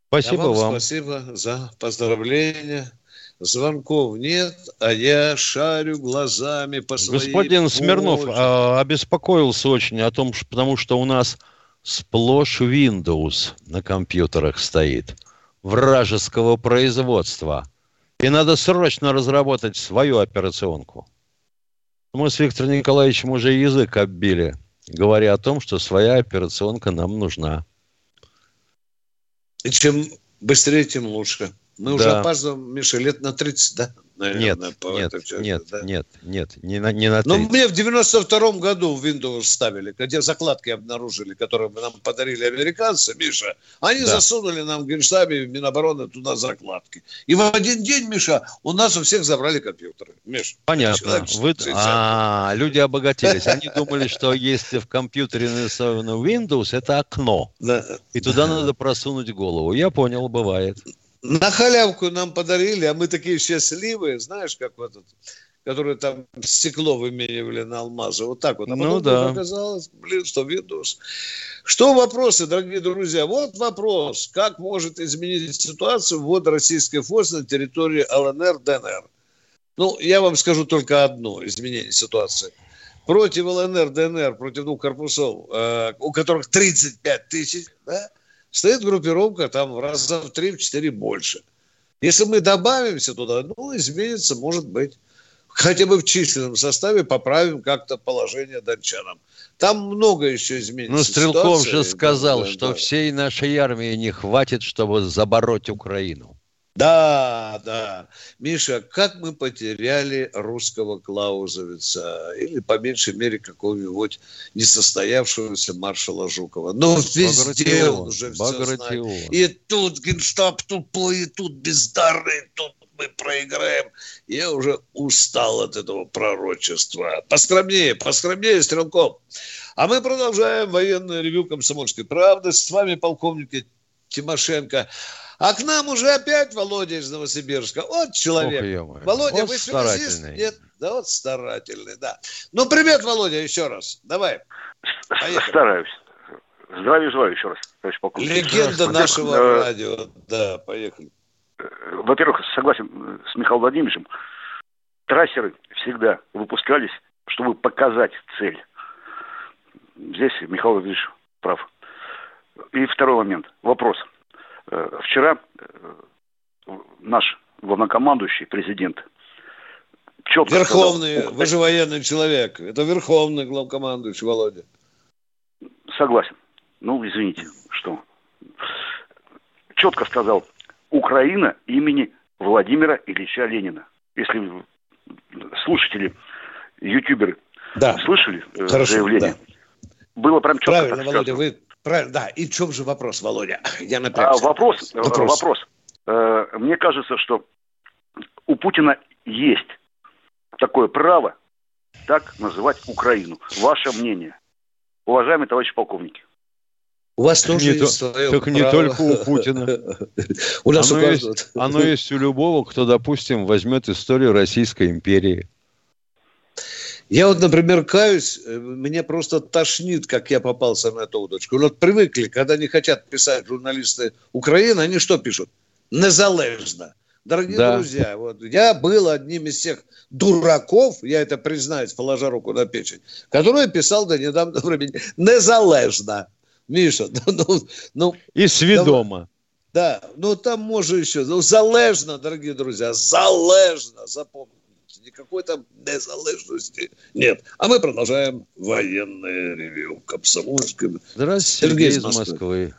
Спасибо вам, вам. Спасибо за поздравления звонков нет, а я шарю глазами по своей Господин почте. Смирнов а, обеспокоился очень о том, что, потому что у нас сплошь Windows на компьютерах стоит, вражеского производства. И надо срочно разработать свою операционку. Мы с Виктором Николаевичем уже язык оббили, говоря о том, что своя операционка нам нужна. И чем быстрее, тем лучше. Мы да. уже опаздываем, Миша, лет на 30, да? Наверное, нет, по нет, части, нет, да? нет, нет, не на, не на Но мне в 92-м году в Windows ставили, где закладки обнаружили, которые нам подарили американцы, Миша, они да. засунули нам в Генштабе, в Минобороны туда закладки. И в один день, Миша, у нас у всех забрали компьютеры. Миш, Понятно. Вы... А, люди обогатились. Они думали, что если в компьютере нарисовано Windows, это окно. Да. И туда надо просунуть голову. Я понял, бывает. На халявку нам подарили, а мы такие счастливые, знаешь, как вот этот, которые там стекло выменивали на алмазы. Вот так вот. А потом ну, да. оказалось, блин, что Windows. Что вопросы, дорогие друзья? Вот вопрос. Как может изменить ситуацию ввод российской форсы на территории ЛНР, ДНР? Ну, я вам скажу только одно изменение ситуации. Против ЛНР, ДНР, против двух корпусов, э, у которых 35 тысяч, да, стоит группировка там в раза в 3-4 больше. Если мы добавимся туда, ну, изменится, может быть. Хотя бы в численном составе поправим как-то положение датчанам. Там много еще изменится. Ну, Стрелков ситуации. же сказал, да, что да. всей нашей армии не хватит, чтобы забороть Украину. Да, да. Миша, как мы потеряли русского Клаузовица или, по меньшей мере, какого-нибудь несостоявшегося маршала Жукова. Но везде он уже все знает. И тут генштаб тупой, и тут бездарный, и тут мы проиграем. Я уже устал от этого пророчества. Поскромнее, поскромнее, Стрелков. А мы продолжаем военное ревю «Комсомольской правды». С вами полковник Тимошенко. А к нам уже опять Володя из Новосибирска. Вот человек. Ох, Володя, вот вы связист? Нет, да вот старательный, да. Ну, привет, Володя, еще раз. Давай. Поехали. Стараюсь. Здравия желаю еще раз, товарищ полковник. Легенда нашего э, радио. Да, поехали. Э, во-первых, согласен с Михаилом Владимировичем. Трассеры всегда выпускались, чтобы показать цель. Здесь Михаил Владимирович прав. И второй момент. Вопрос. Э, вчера э, наш главнокомандующий, президент, четко Верховный, сказал, вы же военный человек. Это верховный главкомандующий, Володя. Согласен. Ну, извините, что. Четко сказал, Украина имени Владимира Ильича Ленина. Если слушатели, ютуберы да. слышали э, Хорошо, заявление, да. было прям четко Правильно, Володя, вы Правильно, да. И в чем же вопрос, Володя? Я напрягся. А, вопрос, э, вопрос. вопрос. Э, мне кажется, что у Путина есть такое право так называть Украину. Ваше мнение, уважаемые товарищи полковники. У вас тоже не есть свое Только право. не только у Путина. у нас оно, есть, оно есть у любого, кто, допустим, возьмет историю Российской империи. Я вот, например, каюсь, э, меня просто тошнит, как я попался на эту удочку. Вот привыкли, когда не хотят писать журналисты Украины, они что пишут? Незалежно. Дорогие да. друзья, вот я был одним из тех дураков, я это признаюсь, положа руку на печень, который писал до недавнего времени незалежно. Миша, ну, ну, ну и сведомо. Да, ну там можно еще, ну залежно, дорогие друзья, залежно, запомните никакой там незалежности нет. А мы продолжаем военное ревю Комсомольское. Здравствуйте, Сергей, Сергей из Москвы. Москвы.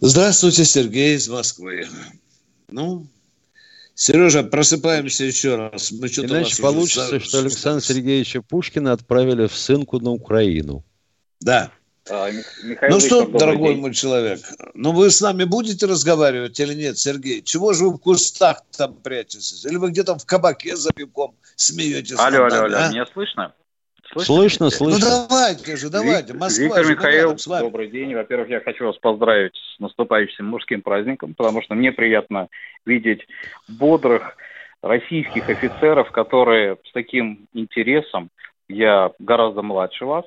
Здравствуйте, Сергей из Москвы. Ну, Сережа, просыпаемся еще раз. Мы Иначе получится, что Александра Сергеевича Пушкина отправили в ссылку на Украину. Да. А, Михаил ну что, дорогой день. мой человек, ну вы с нами будете разговаривать или нет, Сергей? Чего же вы в кустах там прячетесь? Или вы где-то в кабаке за пивком смеетесь? Алло, алло, алло, а? меня слышно? Слышно, слышно. слышно. Ну давайте же, давайте. Москва Виктор же, Михаил, добрый день. Во-первых, я хочу вас поздравить с наступающим мужским праздником, потому что мне приятно видеть бодрых российских офицеров, которые с таким интересом, я гораздо младше вас,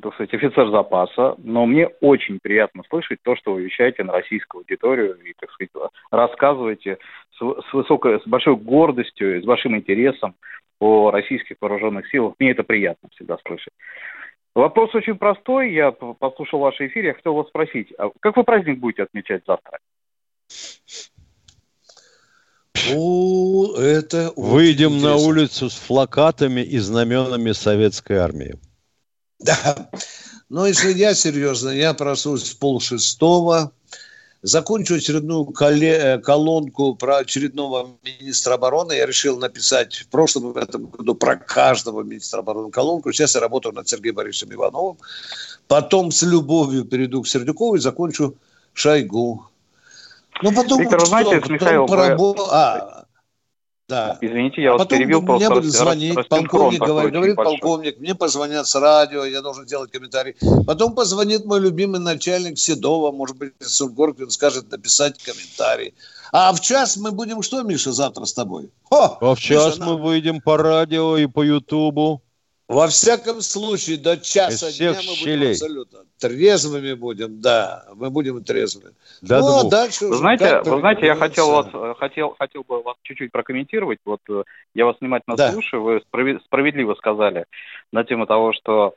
так сказать, офицер запаса, но мне очень приятно слышать то, что вы вещаете на российскую аудиторию и, так сказать, рассказываете с, с высокой, с большой гордостью, с большим интересом о российских вооруженных силах. Мне это приятно всегда слышать. Вопрос очень простой. Я послушал ваш эфир. Я хотел вас спросить, а как вы праздник будете отмечать завтра? О, это Выйдем на улицу с плакатами и знаменами советской армии. Да. Но если я серьезно, я проснусь в полшестого, закончу очередную э, колонку про очередного министра обороны. Я решил написать в прошлом и в этом году про каждого министра обороны колонку. Сейчас я работаю над Сергеем Борисовичем Ивановым. Потом с любовью перейду к Сердюкову и закончу Шойгу. Ну, потом Виктор, что, знаете, Михаил, порабо... вы... а, да. Извините, я а вас потом перебил. Мне будет звонить полковник, говорит, говорит полковник, мне позвонят с радио, я должен делать комментарий. Потом позвонит мой любимый начальник Седова, может быть, Сургоркин скажет написать комментарий. А в час мы будем что, Миша, завтра с тобой? О, а в час Миша, мы нам... выйдем по радио и по Ютубу. Во всяком случае, до часа Из дня мы щелей. будем абсолютно трезвыми будем, да, мы будем трезвыми. Да, ну, а дальше вы знаете, вы знаете, я хотел вас, хотел, хотел бы вас чуть-чуть прокомментировать. Вот э, я вас внимательно да. слушаю, вы справедливо сказали на тему того, что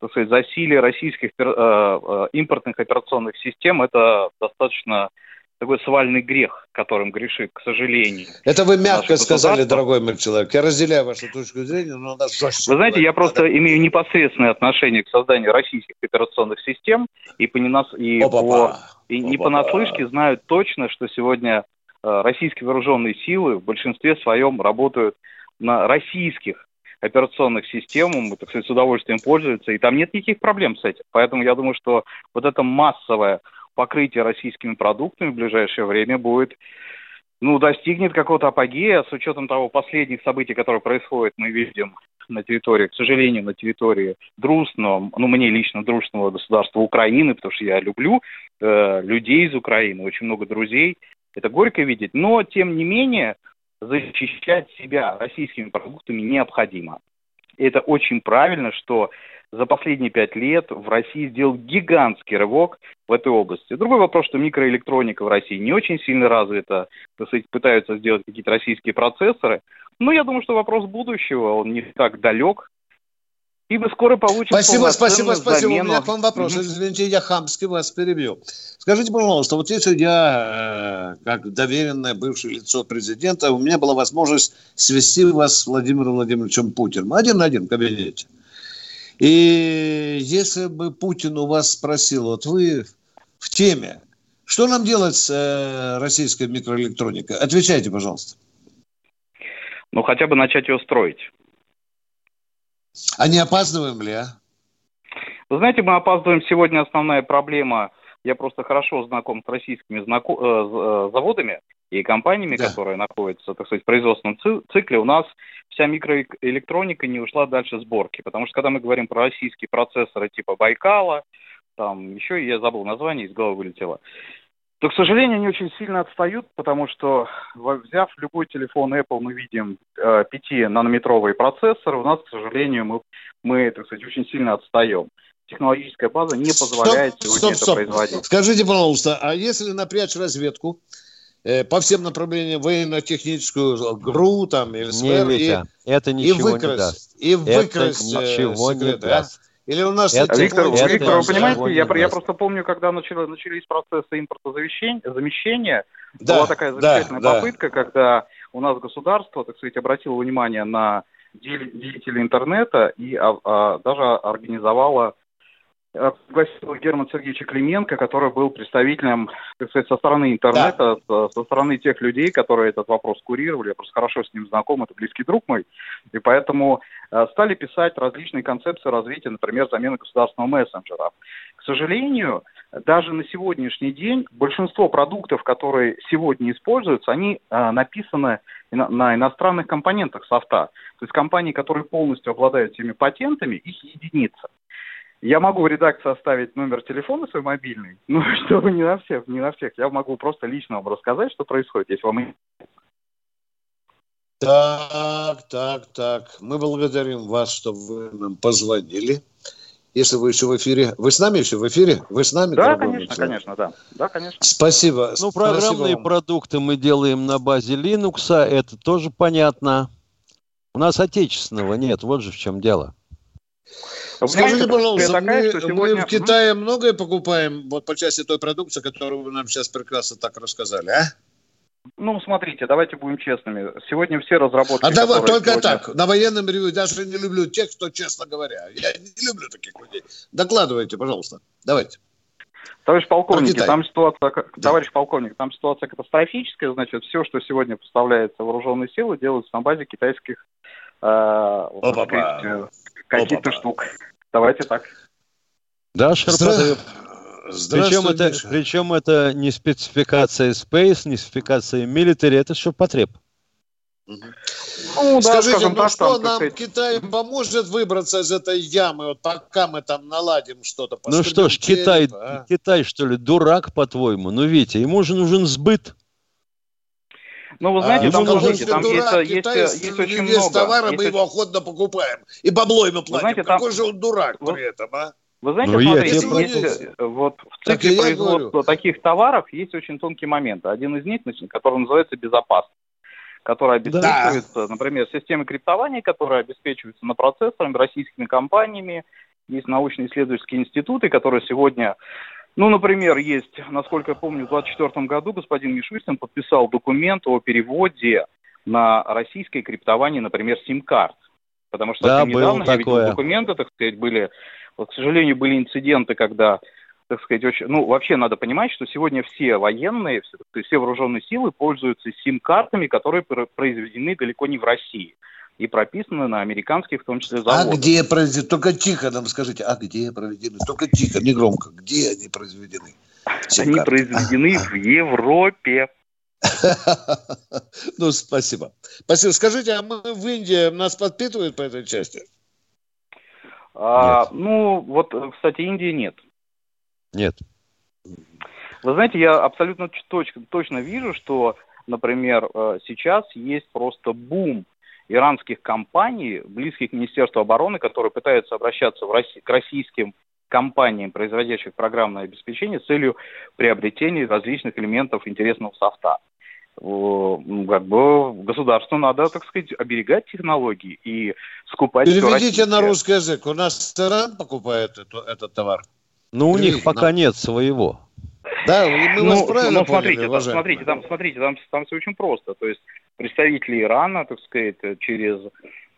так сказать, засилие российских э, э, импортных операционных систем это достаточно такой свальный грех, которым грешит, к сожалению. Это вы мягко сказали, дорогой мой человек. Я разделяю вашу точку зрения, но надо жестче. Вы знаете, я просто надо... имею непосредственное отношение к созданию российских операционных систем и по, ненас... и по... И не понаслышке знаю точно, что сегодня э, российские вооруженные силы в большинстве своем работают на российских операционных систем, мы, так сказать, с удовольствием пользуются, и там нет никаких проблем с этим. Поэтому я думаю, что вот это массовое покрытие российскими продуктами в ближайшее время будет, ну, достигнет какого-то апогея с учетом того последних событий, которые происходят, мы видим на территории, к сожалению, на территории дружного, ну, мне лично дружного государства Украины, потому что я люблю э, людей из Украины, очень много друзей. Это горько видеть, но, тем не менее, защищать себя российскими продуктами необходимо. И это очень правильно, что за последние пять лет в России сделал гигантский рывок в этой области. Другой вопрос, что микроэлектроника в России не очень сильно развита, пытаются сделать какие-то российские процессоры. Но я думаю, что вопрос будущего, он не так далек, и мы скоро получим Спасибо, спасибо, спасибо. Замену. У меня к вам вопрос. Mm-hmm. Извините, я хамски вас перебью. Скажите, пожалуйста, вот если я, э, как доверенное бывшее лицо президента, у меня была возможность свести вас с Владимиром Владимировичем Путиным. Один на один в кабинете. И если бы Путин у вас спросил, вот вы в теме, что нам делать с э, российской микроэлектроникой? Отвечайте, пожалуйста. Ну, хотя бы начать ее строить. А не опаздываем ли, а? Вы знаете, мы опаздываем. Сегодня основная проблема, я просто хорошо знаком с российскими знако... Э, э, заводами и компаниями, да. которые находятся, так сказать, в производственном цикле. У нас вся микроэлектроника не ушла дальше сборки. Потому что когда мы говорим про российские процессоры типа Байкала, там еще, я забыл название, из головы вылетело, то, к сожалению, они очень сильно отстают, потому что, взяв любой телефон Apple, мы видим э, 5-нанометровые процессоры, у нас, к сожалению, мы, мы, так сказать, очень сильно отстаем. Технологическая база не позволяет стоп, сегодня стоп, это стоп. производить. Скажите, пожалуйста, а если напрячь разведку, Э, по всем направлениям военно-техническую ГРУ там или СПР. Не, Витя, и, это ничего и выкрасть, не даст. И выкрасть это ничего секреты, не даст. А? Или у нас это, Виктор, это Виктор, вы понимаете, я, я просто помню, когда начали, начались процессы импортозамещения, да, была такая замечательная да, попытка, да. когда у нас государство, так сказать, обратило внимание на деятелей интернета и а, а, даже организовало пригласил Герман Сергеевича Клименко, который был представителем, так сказать, со стороны интернета, да. со, стороны тех людей, которые этот вопрос курировали. Я просто хорошо с ним знаком, это близкий друг мой. И поэтому э, стали писать различные концепции развития, например, замены государственного мессенджера. К сожалению, даже на сегодняшний день большинство продуктов, которые сегодня используются, они э, написаны на, на иностранных компонентах софта. То есть компании, которые полностью обладают этими патентами, их единица. Я могу в редакции оставить номер телефона свой мобильный, ну, чтобы не на всех, не на всех. Я могу просто лично вам рассказать, что происходит, если вам так, так, так. Мы благодарим вас, что вы нам позвонили. Если вы еще в эфире. Вы с нами еще в эфире? Вы с нами? Да, конечно, конечно, да. Да, конечно. Спасибо. Ну, программные Спасибо продукты мы делаем на базе Linux, это тоже понятно. У нас отечественного нет, вот же в чем дело. Скажите, пожалуйста, такая, мы, сегодня... мы в Китае многое покупаем вот по части той продукции, которую вы нам сейчас прекрасно так рассказали, а? Ну, смотрите, давайте будем честными. Сегодня все разработки... А давай, только сегодня... так, на военном ревью даже не люблю тех, кто честно говоря. Я не люблю таких людей. Докладывайте, пожалуйста. Давайте. Товарищ полковник, там ситуация, да. товарищ полковник, там ситуация катастрофическая, значит, все, что сегодня поставляется вооруженные силы, делается на базе китайских э, э каких-то штук. Давайте так. Да, Шарпатов. Причем это, причем это не спецификация Space, не спецификация Military, это все потреб. Ну, Скажите, да, ну так, что там, нам сказать... Китай поможет выбраться из этой ямы, вот пока мы там наладим что-то? Ну что ж, череп, Китай, а? Китай что ли, дурак, по-твоему? Ну, Витя, ему же нужен сбыт. Ну, вы знаете, а, там, слушайте, там дурак, есть, Китай, есть, есть очень весь много. товара, мы его охотно покупаем. И бабло ему платим. Знаете, там... Какой же он дурак вы... при этом, а? Вы знаете, ну, смотрите, есть, есть, вот в цикле производства говорю. таких товаров есть очень тонкий момент. Один из них, который называется безопасность которая обеспечивается, да. например, системой криптования, которая обеспечивается на процессорами российскими компаниями. Есть научно-исследовательские институты, которые сегодня ну, например, есть, насколько я помню, в 2024 году господин Мишустин подписал документ о переводе на российское криптование, например, сим-карт. Потому что да, недавно я видел документы, так сказать, были, вот, к сожалению, были инциденты, когда так сказать, очень, ну, вообще надо понимать, что сегодня все военные, все, все вооруженные силы пользуются сим-картами, которые произведены далеко не в России и прописаны на американских, в том числе, заводах. А где произведены? Только тихо нам скажите, а где проведены? Только тихо, не громко. Где они произведены? Они произведены в Европе. Ну, спасибо. Спасибо. Скажите, а мы в Индии нас подпитывают по этой части? А, ну, вот, кстати, Индии нет. Нет. Вы знаете, я абсолютно точно, точно вижу, что, например, э, сейчас есть просто бум иранских компаний, близких к Министерству обороны, которые пытаются обращаться в Росси- к российским компаниям, производящих программное обеспечение, с целью приобретения различных элементов интересного софта. Как бы государству надо, так сказать, оберегать технологии и скупать... Переведите на русский язык. У нас Иран покупает эту, этот товар. Ну, у них пока нет своего. Да, мы ну, вас правильно ну, смотрите, поняли, там, смотрите, там, смотрите, там, там все очень просто. То есть представители Ирана, так сказать, через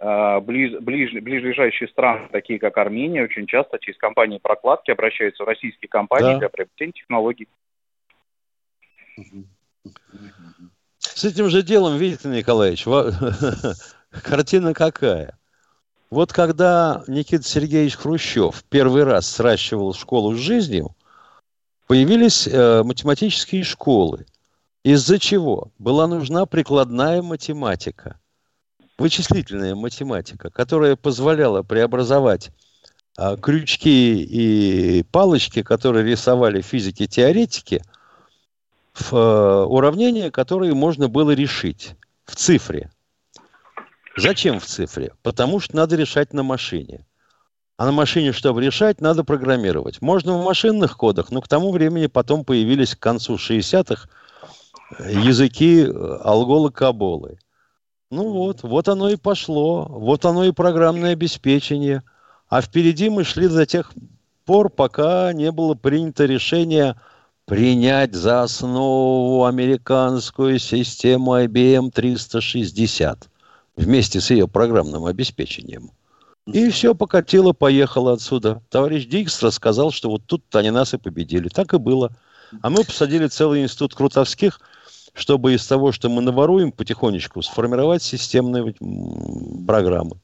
э, ближ, ближ, ближайшие страны, такие как Армения, очень часто через компании прокладки обращаются в российские компании да. для приобретения технологий. С этим же делом, видите, Николаевич, картина какая? Вот когда Никита Сергеевич Хрущев первый раз сращивал школу с жизнью, появились э, математические школы. Из-за чего? Была нужна прикладная математика, вычислительная математика, которая позволяла преобразовать э, крючки и палочки, которые рисовали физики-теоретики, в э, уравнения, которые можно было решить в цифре. Зачем в цифре? Потому что надо решать на машине. А на машине, чтобы решать, надо программировать. Можно в машинных кодах, но к тому времени потом появились к концу 60-х языки алголы каболы. Ну вот, вот оно и пошло. Вот оно и программное обеспечение. А впереди мы шли до тех пор, пока не было принято решение принять за основу американскую систему IBM 360 вместе с ее программным обеспечением. И все покатило, поехало отсюда. Товарищ Дикстра сказал, что вот тут они нас и победили. Так и было. А мы посадили целый институт Крутовских, чтобы из того, что мы наворуем, потихонечку сформировать системные программы.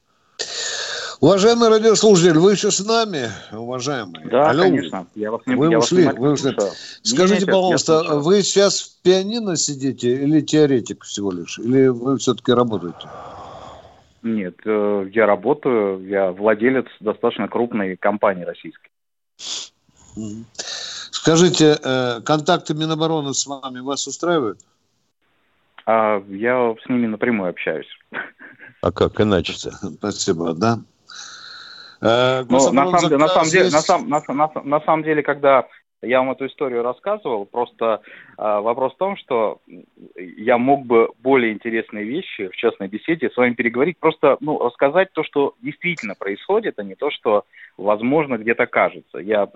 Уважаемый радиослушатель, вы еще с нами, уважаемый? Да, Алло. конечно. Я вас не, вы я ушли, вас вы ушли. Скажите, нет, пожалуйста, вы сейчас в пианино сидите или теоретик всего лишь? Или вы все-таки работаете? Нет, э, я работаю, я владелец достаточно крупной компании российской. Скажите, э, контакты Минобороны с вами вас устраивают? А, я с ними напрямую общаюсь. А как иначе-то? Спасибо, да. Э, ну, на самом, деле, на, самом деле, на, сам, на, на, на самом деле, когда я вам эту историю рассказывал, просто э, вопрос в том, что я мог бы более интересные вещи в частной беседе с вами переговорить, просто ну, рассказать то, что действительно происходит, а не то, что, возможно, где-то кажется. Я,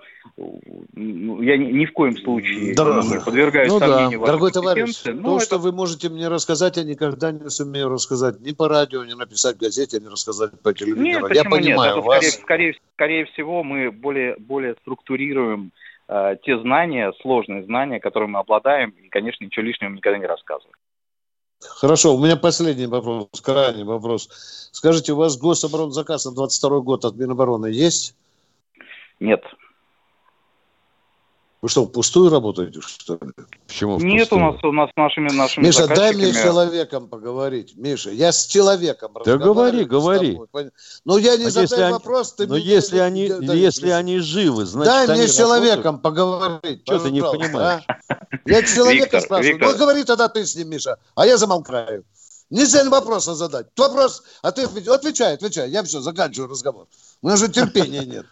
ну, я ни, ни в коем случае Дорог... не подвергаю ну, сомнению да. Дорогой товарищ, то, это... что вы можете мне рассказать, я никогда не сумею рассказать ни по радио, ни написать в газете, ни рассказать по телевизору. Нет, я понимаю нет? вас. Скорее, скорее, скорее всего, мы более, более структурируем э, те знания, сложные знания, которыми мы обладаем, и, конечно, ничего лишнего никогда не рассказываем. Хорошо, у меня последний вопрос, крайний вопрос. Скажите, у вас гособоронзаказ на 22 год от Минобороны есть? Нет. Вы что, впустую работаете, что ли? Почему впустую? Нет, у нас, у нас нашими, нашими Миша, дай мне с человеком поговорить. Миша, я с человеком Да говори, говори. Ну, я не а задаю если вопрос, ты Но меня если не, они, не, если не, они живы, значит, Дай мне с человеком поговорить. Что ты не понимаешь? А? Я человека Виктор, спрашиваю. Виктор. Ну, говори тогда ты с ним, Миша, а я замолкаю. Нельзя вопроса задать. Вопрос, а ты отвечай, отвечай. Я все, заканчиваю разговор. У меня же терпения нет.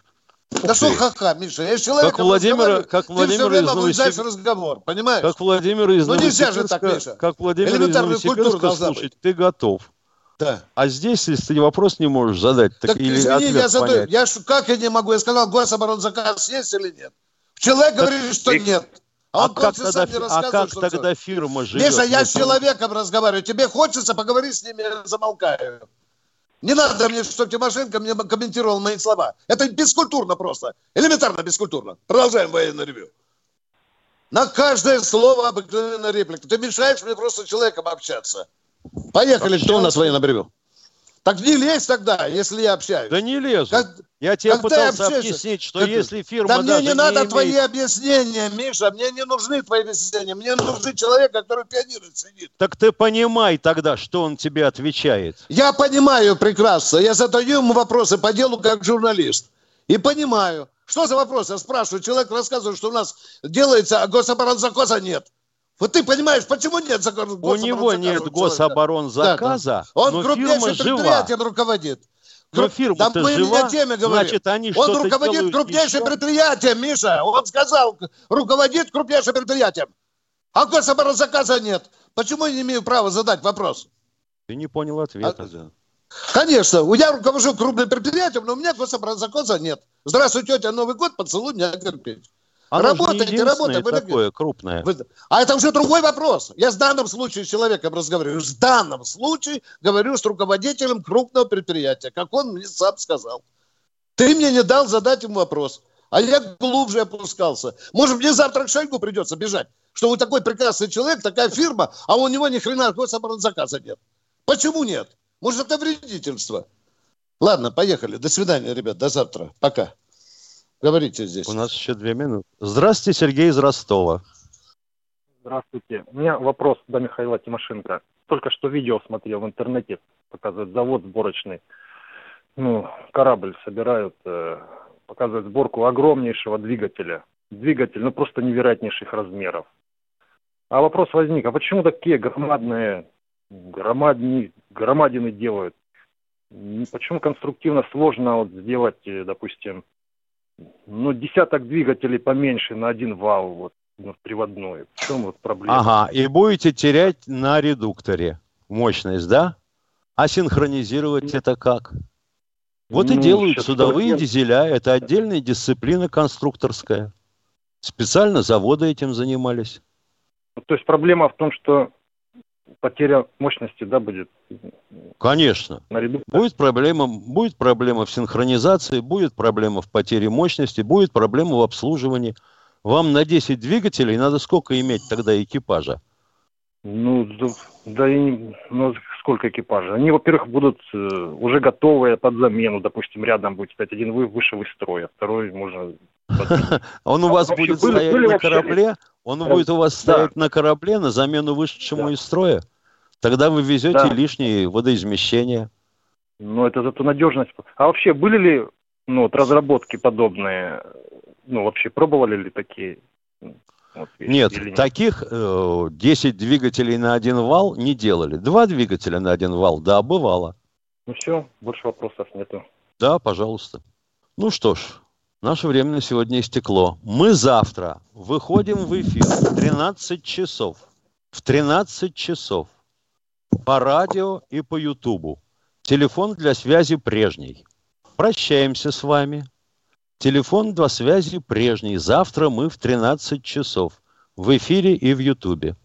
Да что ха-ха, Миша, я человек. Как Владимир, как Владимир из Новосибирска. разговор, понимаешь? Как Владимир из ну, нельзя же так, Миша. Как Владимир из Новосибирска слушать, ты готов. Да. А здесь, если ты вопрос не можешь задать, так, так или извини, я задаю. Я ш, как я не могу? Я сказал, гособоронзаказ есть или нет? Человек так, говорит, что Вик... нет. А, а как, тогда, а как тогда фирма живет? Миша, я с человеком разговариваю. Тебе хочется, поговори с ними, я замолкаю. Не надо мне, чтобы Тимошенко мне комментировал мои слова. Это бескультурно просто. Элементарно бескультурно. Продолжаем военный ревю. На каждое слово обыкновенная реплика. Ты мешаешь мне просто человеком общаться. Поехали, кто у нас военный ревю? Так не лезь тогда, если я общаюсь. Да не лезу. Как, я тебе пытался объяснить, что как, если фирма Да мне не надо имеет... твои объяснения, Миша, мне не нужны твои объяснения, мне нужен человек, который пианирует сидит. Так ты понимай тогда, что он тебе отвечает. Я понимаю прекрасно, я задаю ему вопросы по делу как журналист. И понимаю. Что за вопросы? Я спрашиваю, человек рассказывает, что у нас делается, а гособоронзаказа нет. Вот ты понимаешь, почему нет закона У него нет гособоронзаказа, да, да. Он но крупнейшим предприятием жива. руководит. Да мы жива, о теме говорим. Значит, они Он руководит крупнейшим еще? предприятием, Миша. Он сказал, руководит крупнейшим предприятием. А гособоронзаказа нет. Почему я не имею права задать вопрос? Ты не понял ответа. А, Конечно, я руковожу крупным предприятием, но у меня гособоронзаказа нет. Здравствуй, тетя, Новый год, поцелуй меня терпеть. Оно работаете, работаете. Вы такое крупное. Вы... А это уже другой вопрос. Я в данном случае с человеком разговариваю. В данном случае говорю с руководителем крупного предприятия, как он мне сам сказал. Ты мне не дал задать ему вопрос. А я глубже опускался. Может, мне завтра к Шойгу придется бежать, что вы такой прекрасный человек, такая фирма, а у него ни хрена гособоронзаказа нет. Почему нет? Может, это вредительство? Ладно, поехали. До свидания, ребят. До завтра. Пока. Говорите здесь. У нас еще две минуты. Здравствуйте, Сергей из Ростова. Здравствуйте. У меня вопрос до Михаила Тимошенко. Только что видео смотрел в интернете, показывает завод сборочный. Ну, корабль собирают, э, показывают сборку огромнейшего двигателя. Двигатель, ну, просто невероятнейших размеров. А вопрос возник, а почему такие громадные, громадни, громадины делают? Почему конструктивно сложно вот сделать, э, допустим, ну, десяток двигателей поменьше на один вал, вот, ну, приводной. В чем вот проблема? Ага, и будете терять на редукторе мощность, да? А синхронизировать это как? Вот ну, и делают судовые дизеля, это отдельная дисциплина конструкторская. Специально заводы этим занимались. То есть проблема в том, что потеря мощности, да, будет? Конечно. Будет проблема, будет проблема в синхронизации, будет проблема в потере мощности, будет проблема в обслуживании. Вам на 10 двигателей надо сколько иметь тогда экипажа? Ну, да, да и ну, сколько экипажа? Они, во-первых, будут э, уже готовые под замену. Допустим, рядом будет стоять один выше в строя, второй можно... Он у вас будет стоять на корабле? Он будет у вас стоять на корабле на замену вышедшему из строя? Тогда вы везете лишние водоизмещения. Ну, это зато надежность. А вообще, были ли ну, вот, разработки подобные? Ну, вообще, пробовали ли такие? Вот, нет, нет, таких э, 10 двигателей на один вал не делали. Два двигателя на один вал, да, бывало. Ну все, больше вопросов нету. Да, пожалуйста. Ну что ж, наше время на сегодня истекло. Мы завтра выходим в эфир в 13 часов. В 13 часов по радио и по Ютубу. Телефон для связи прежний. Прощаемся с вами. Телефон для связи прежний. Завтра мы в 13 часов. В эфире и в Ютубе.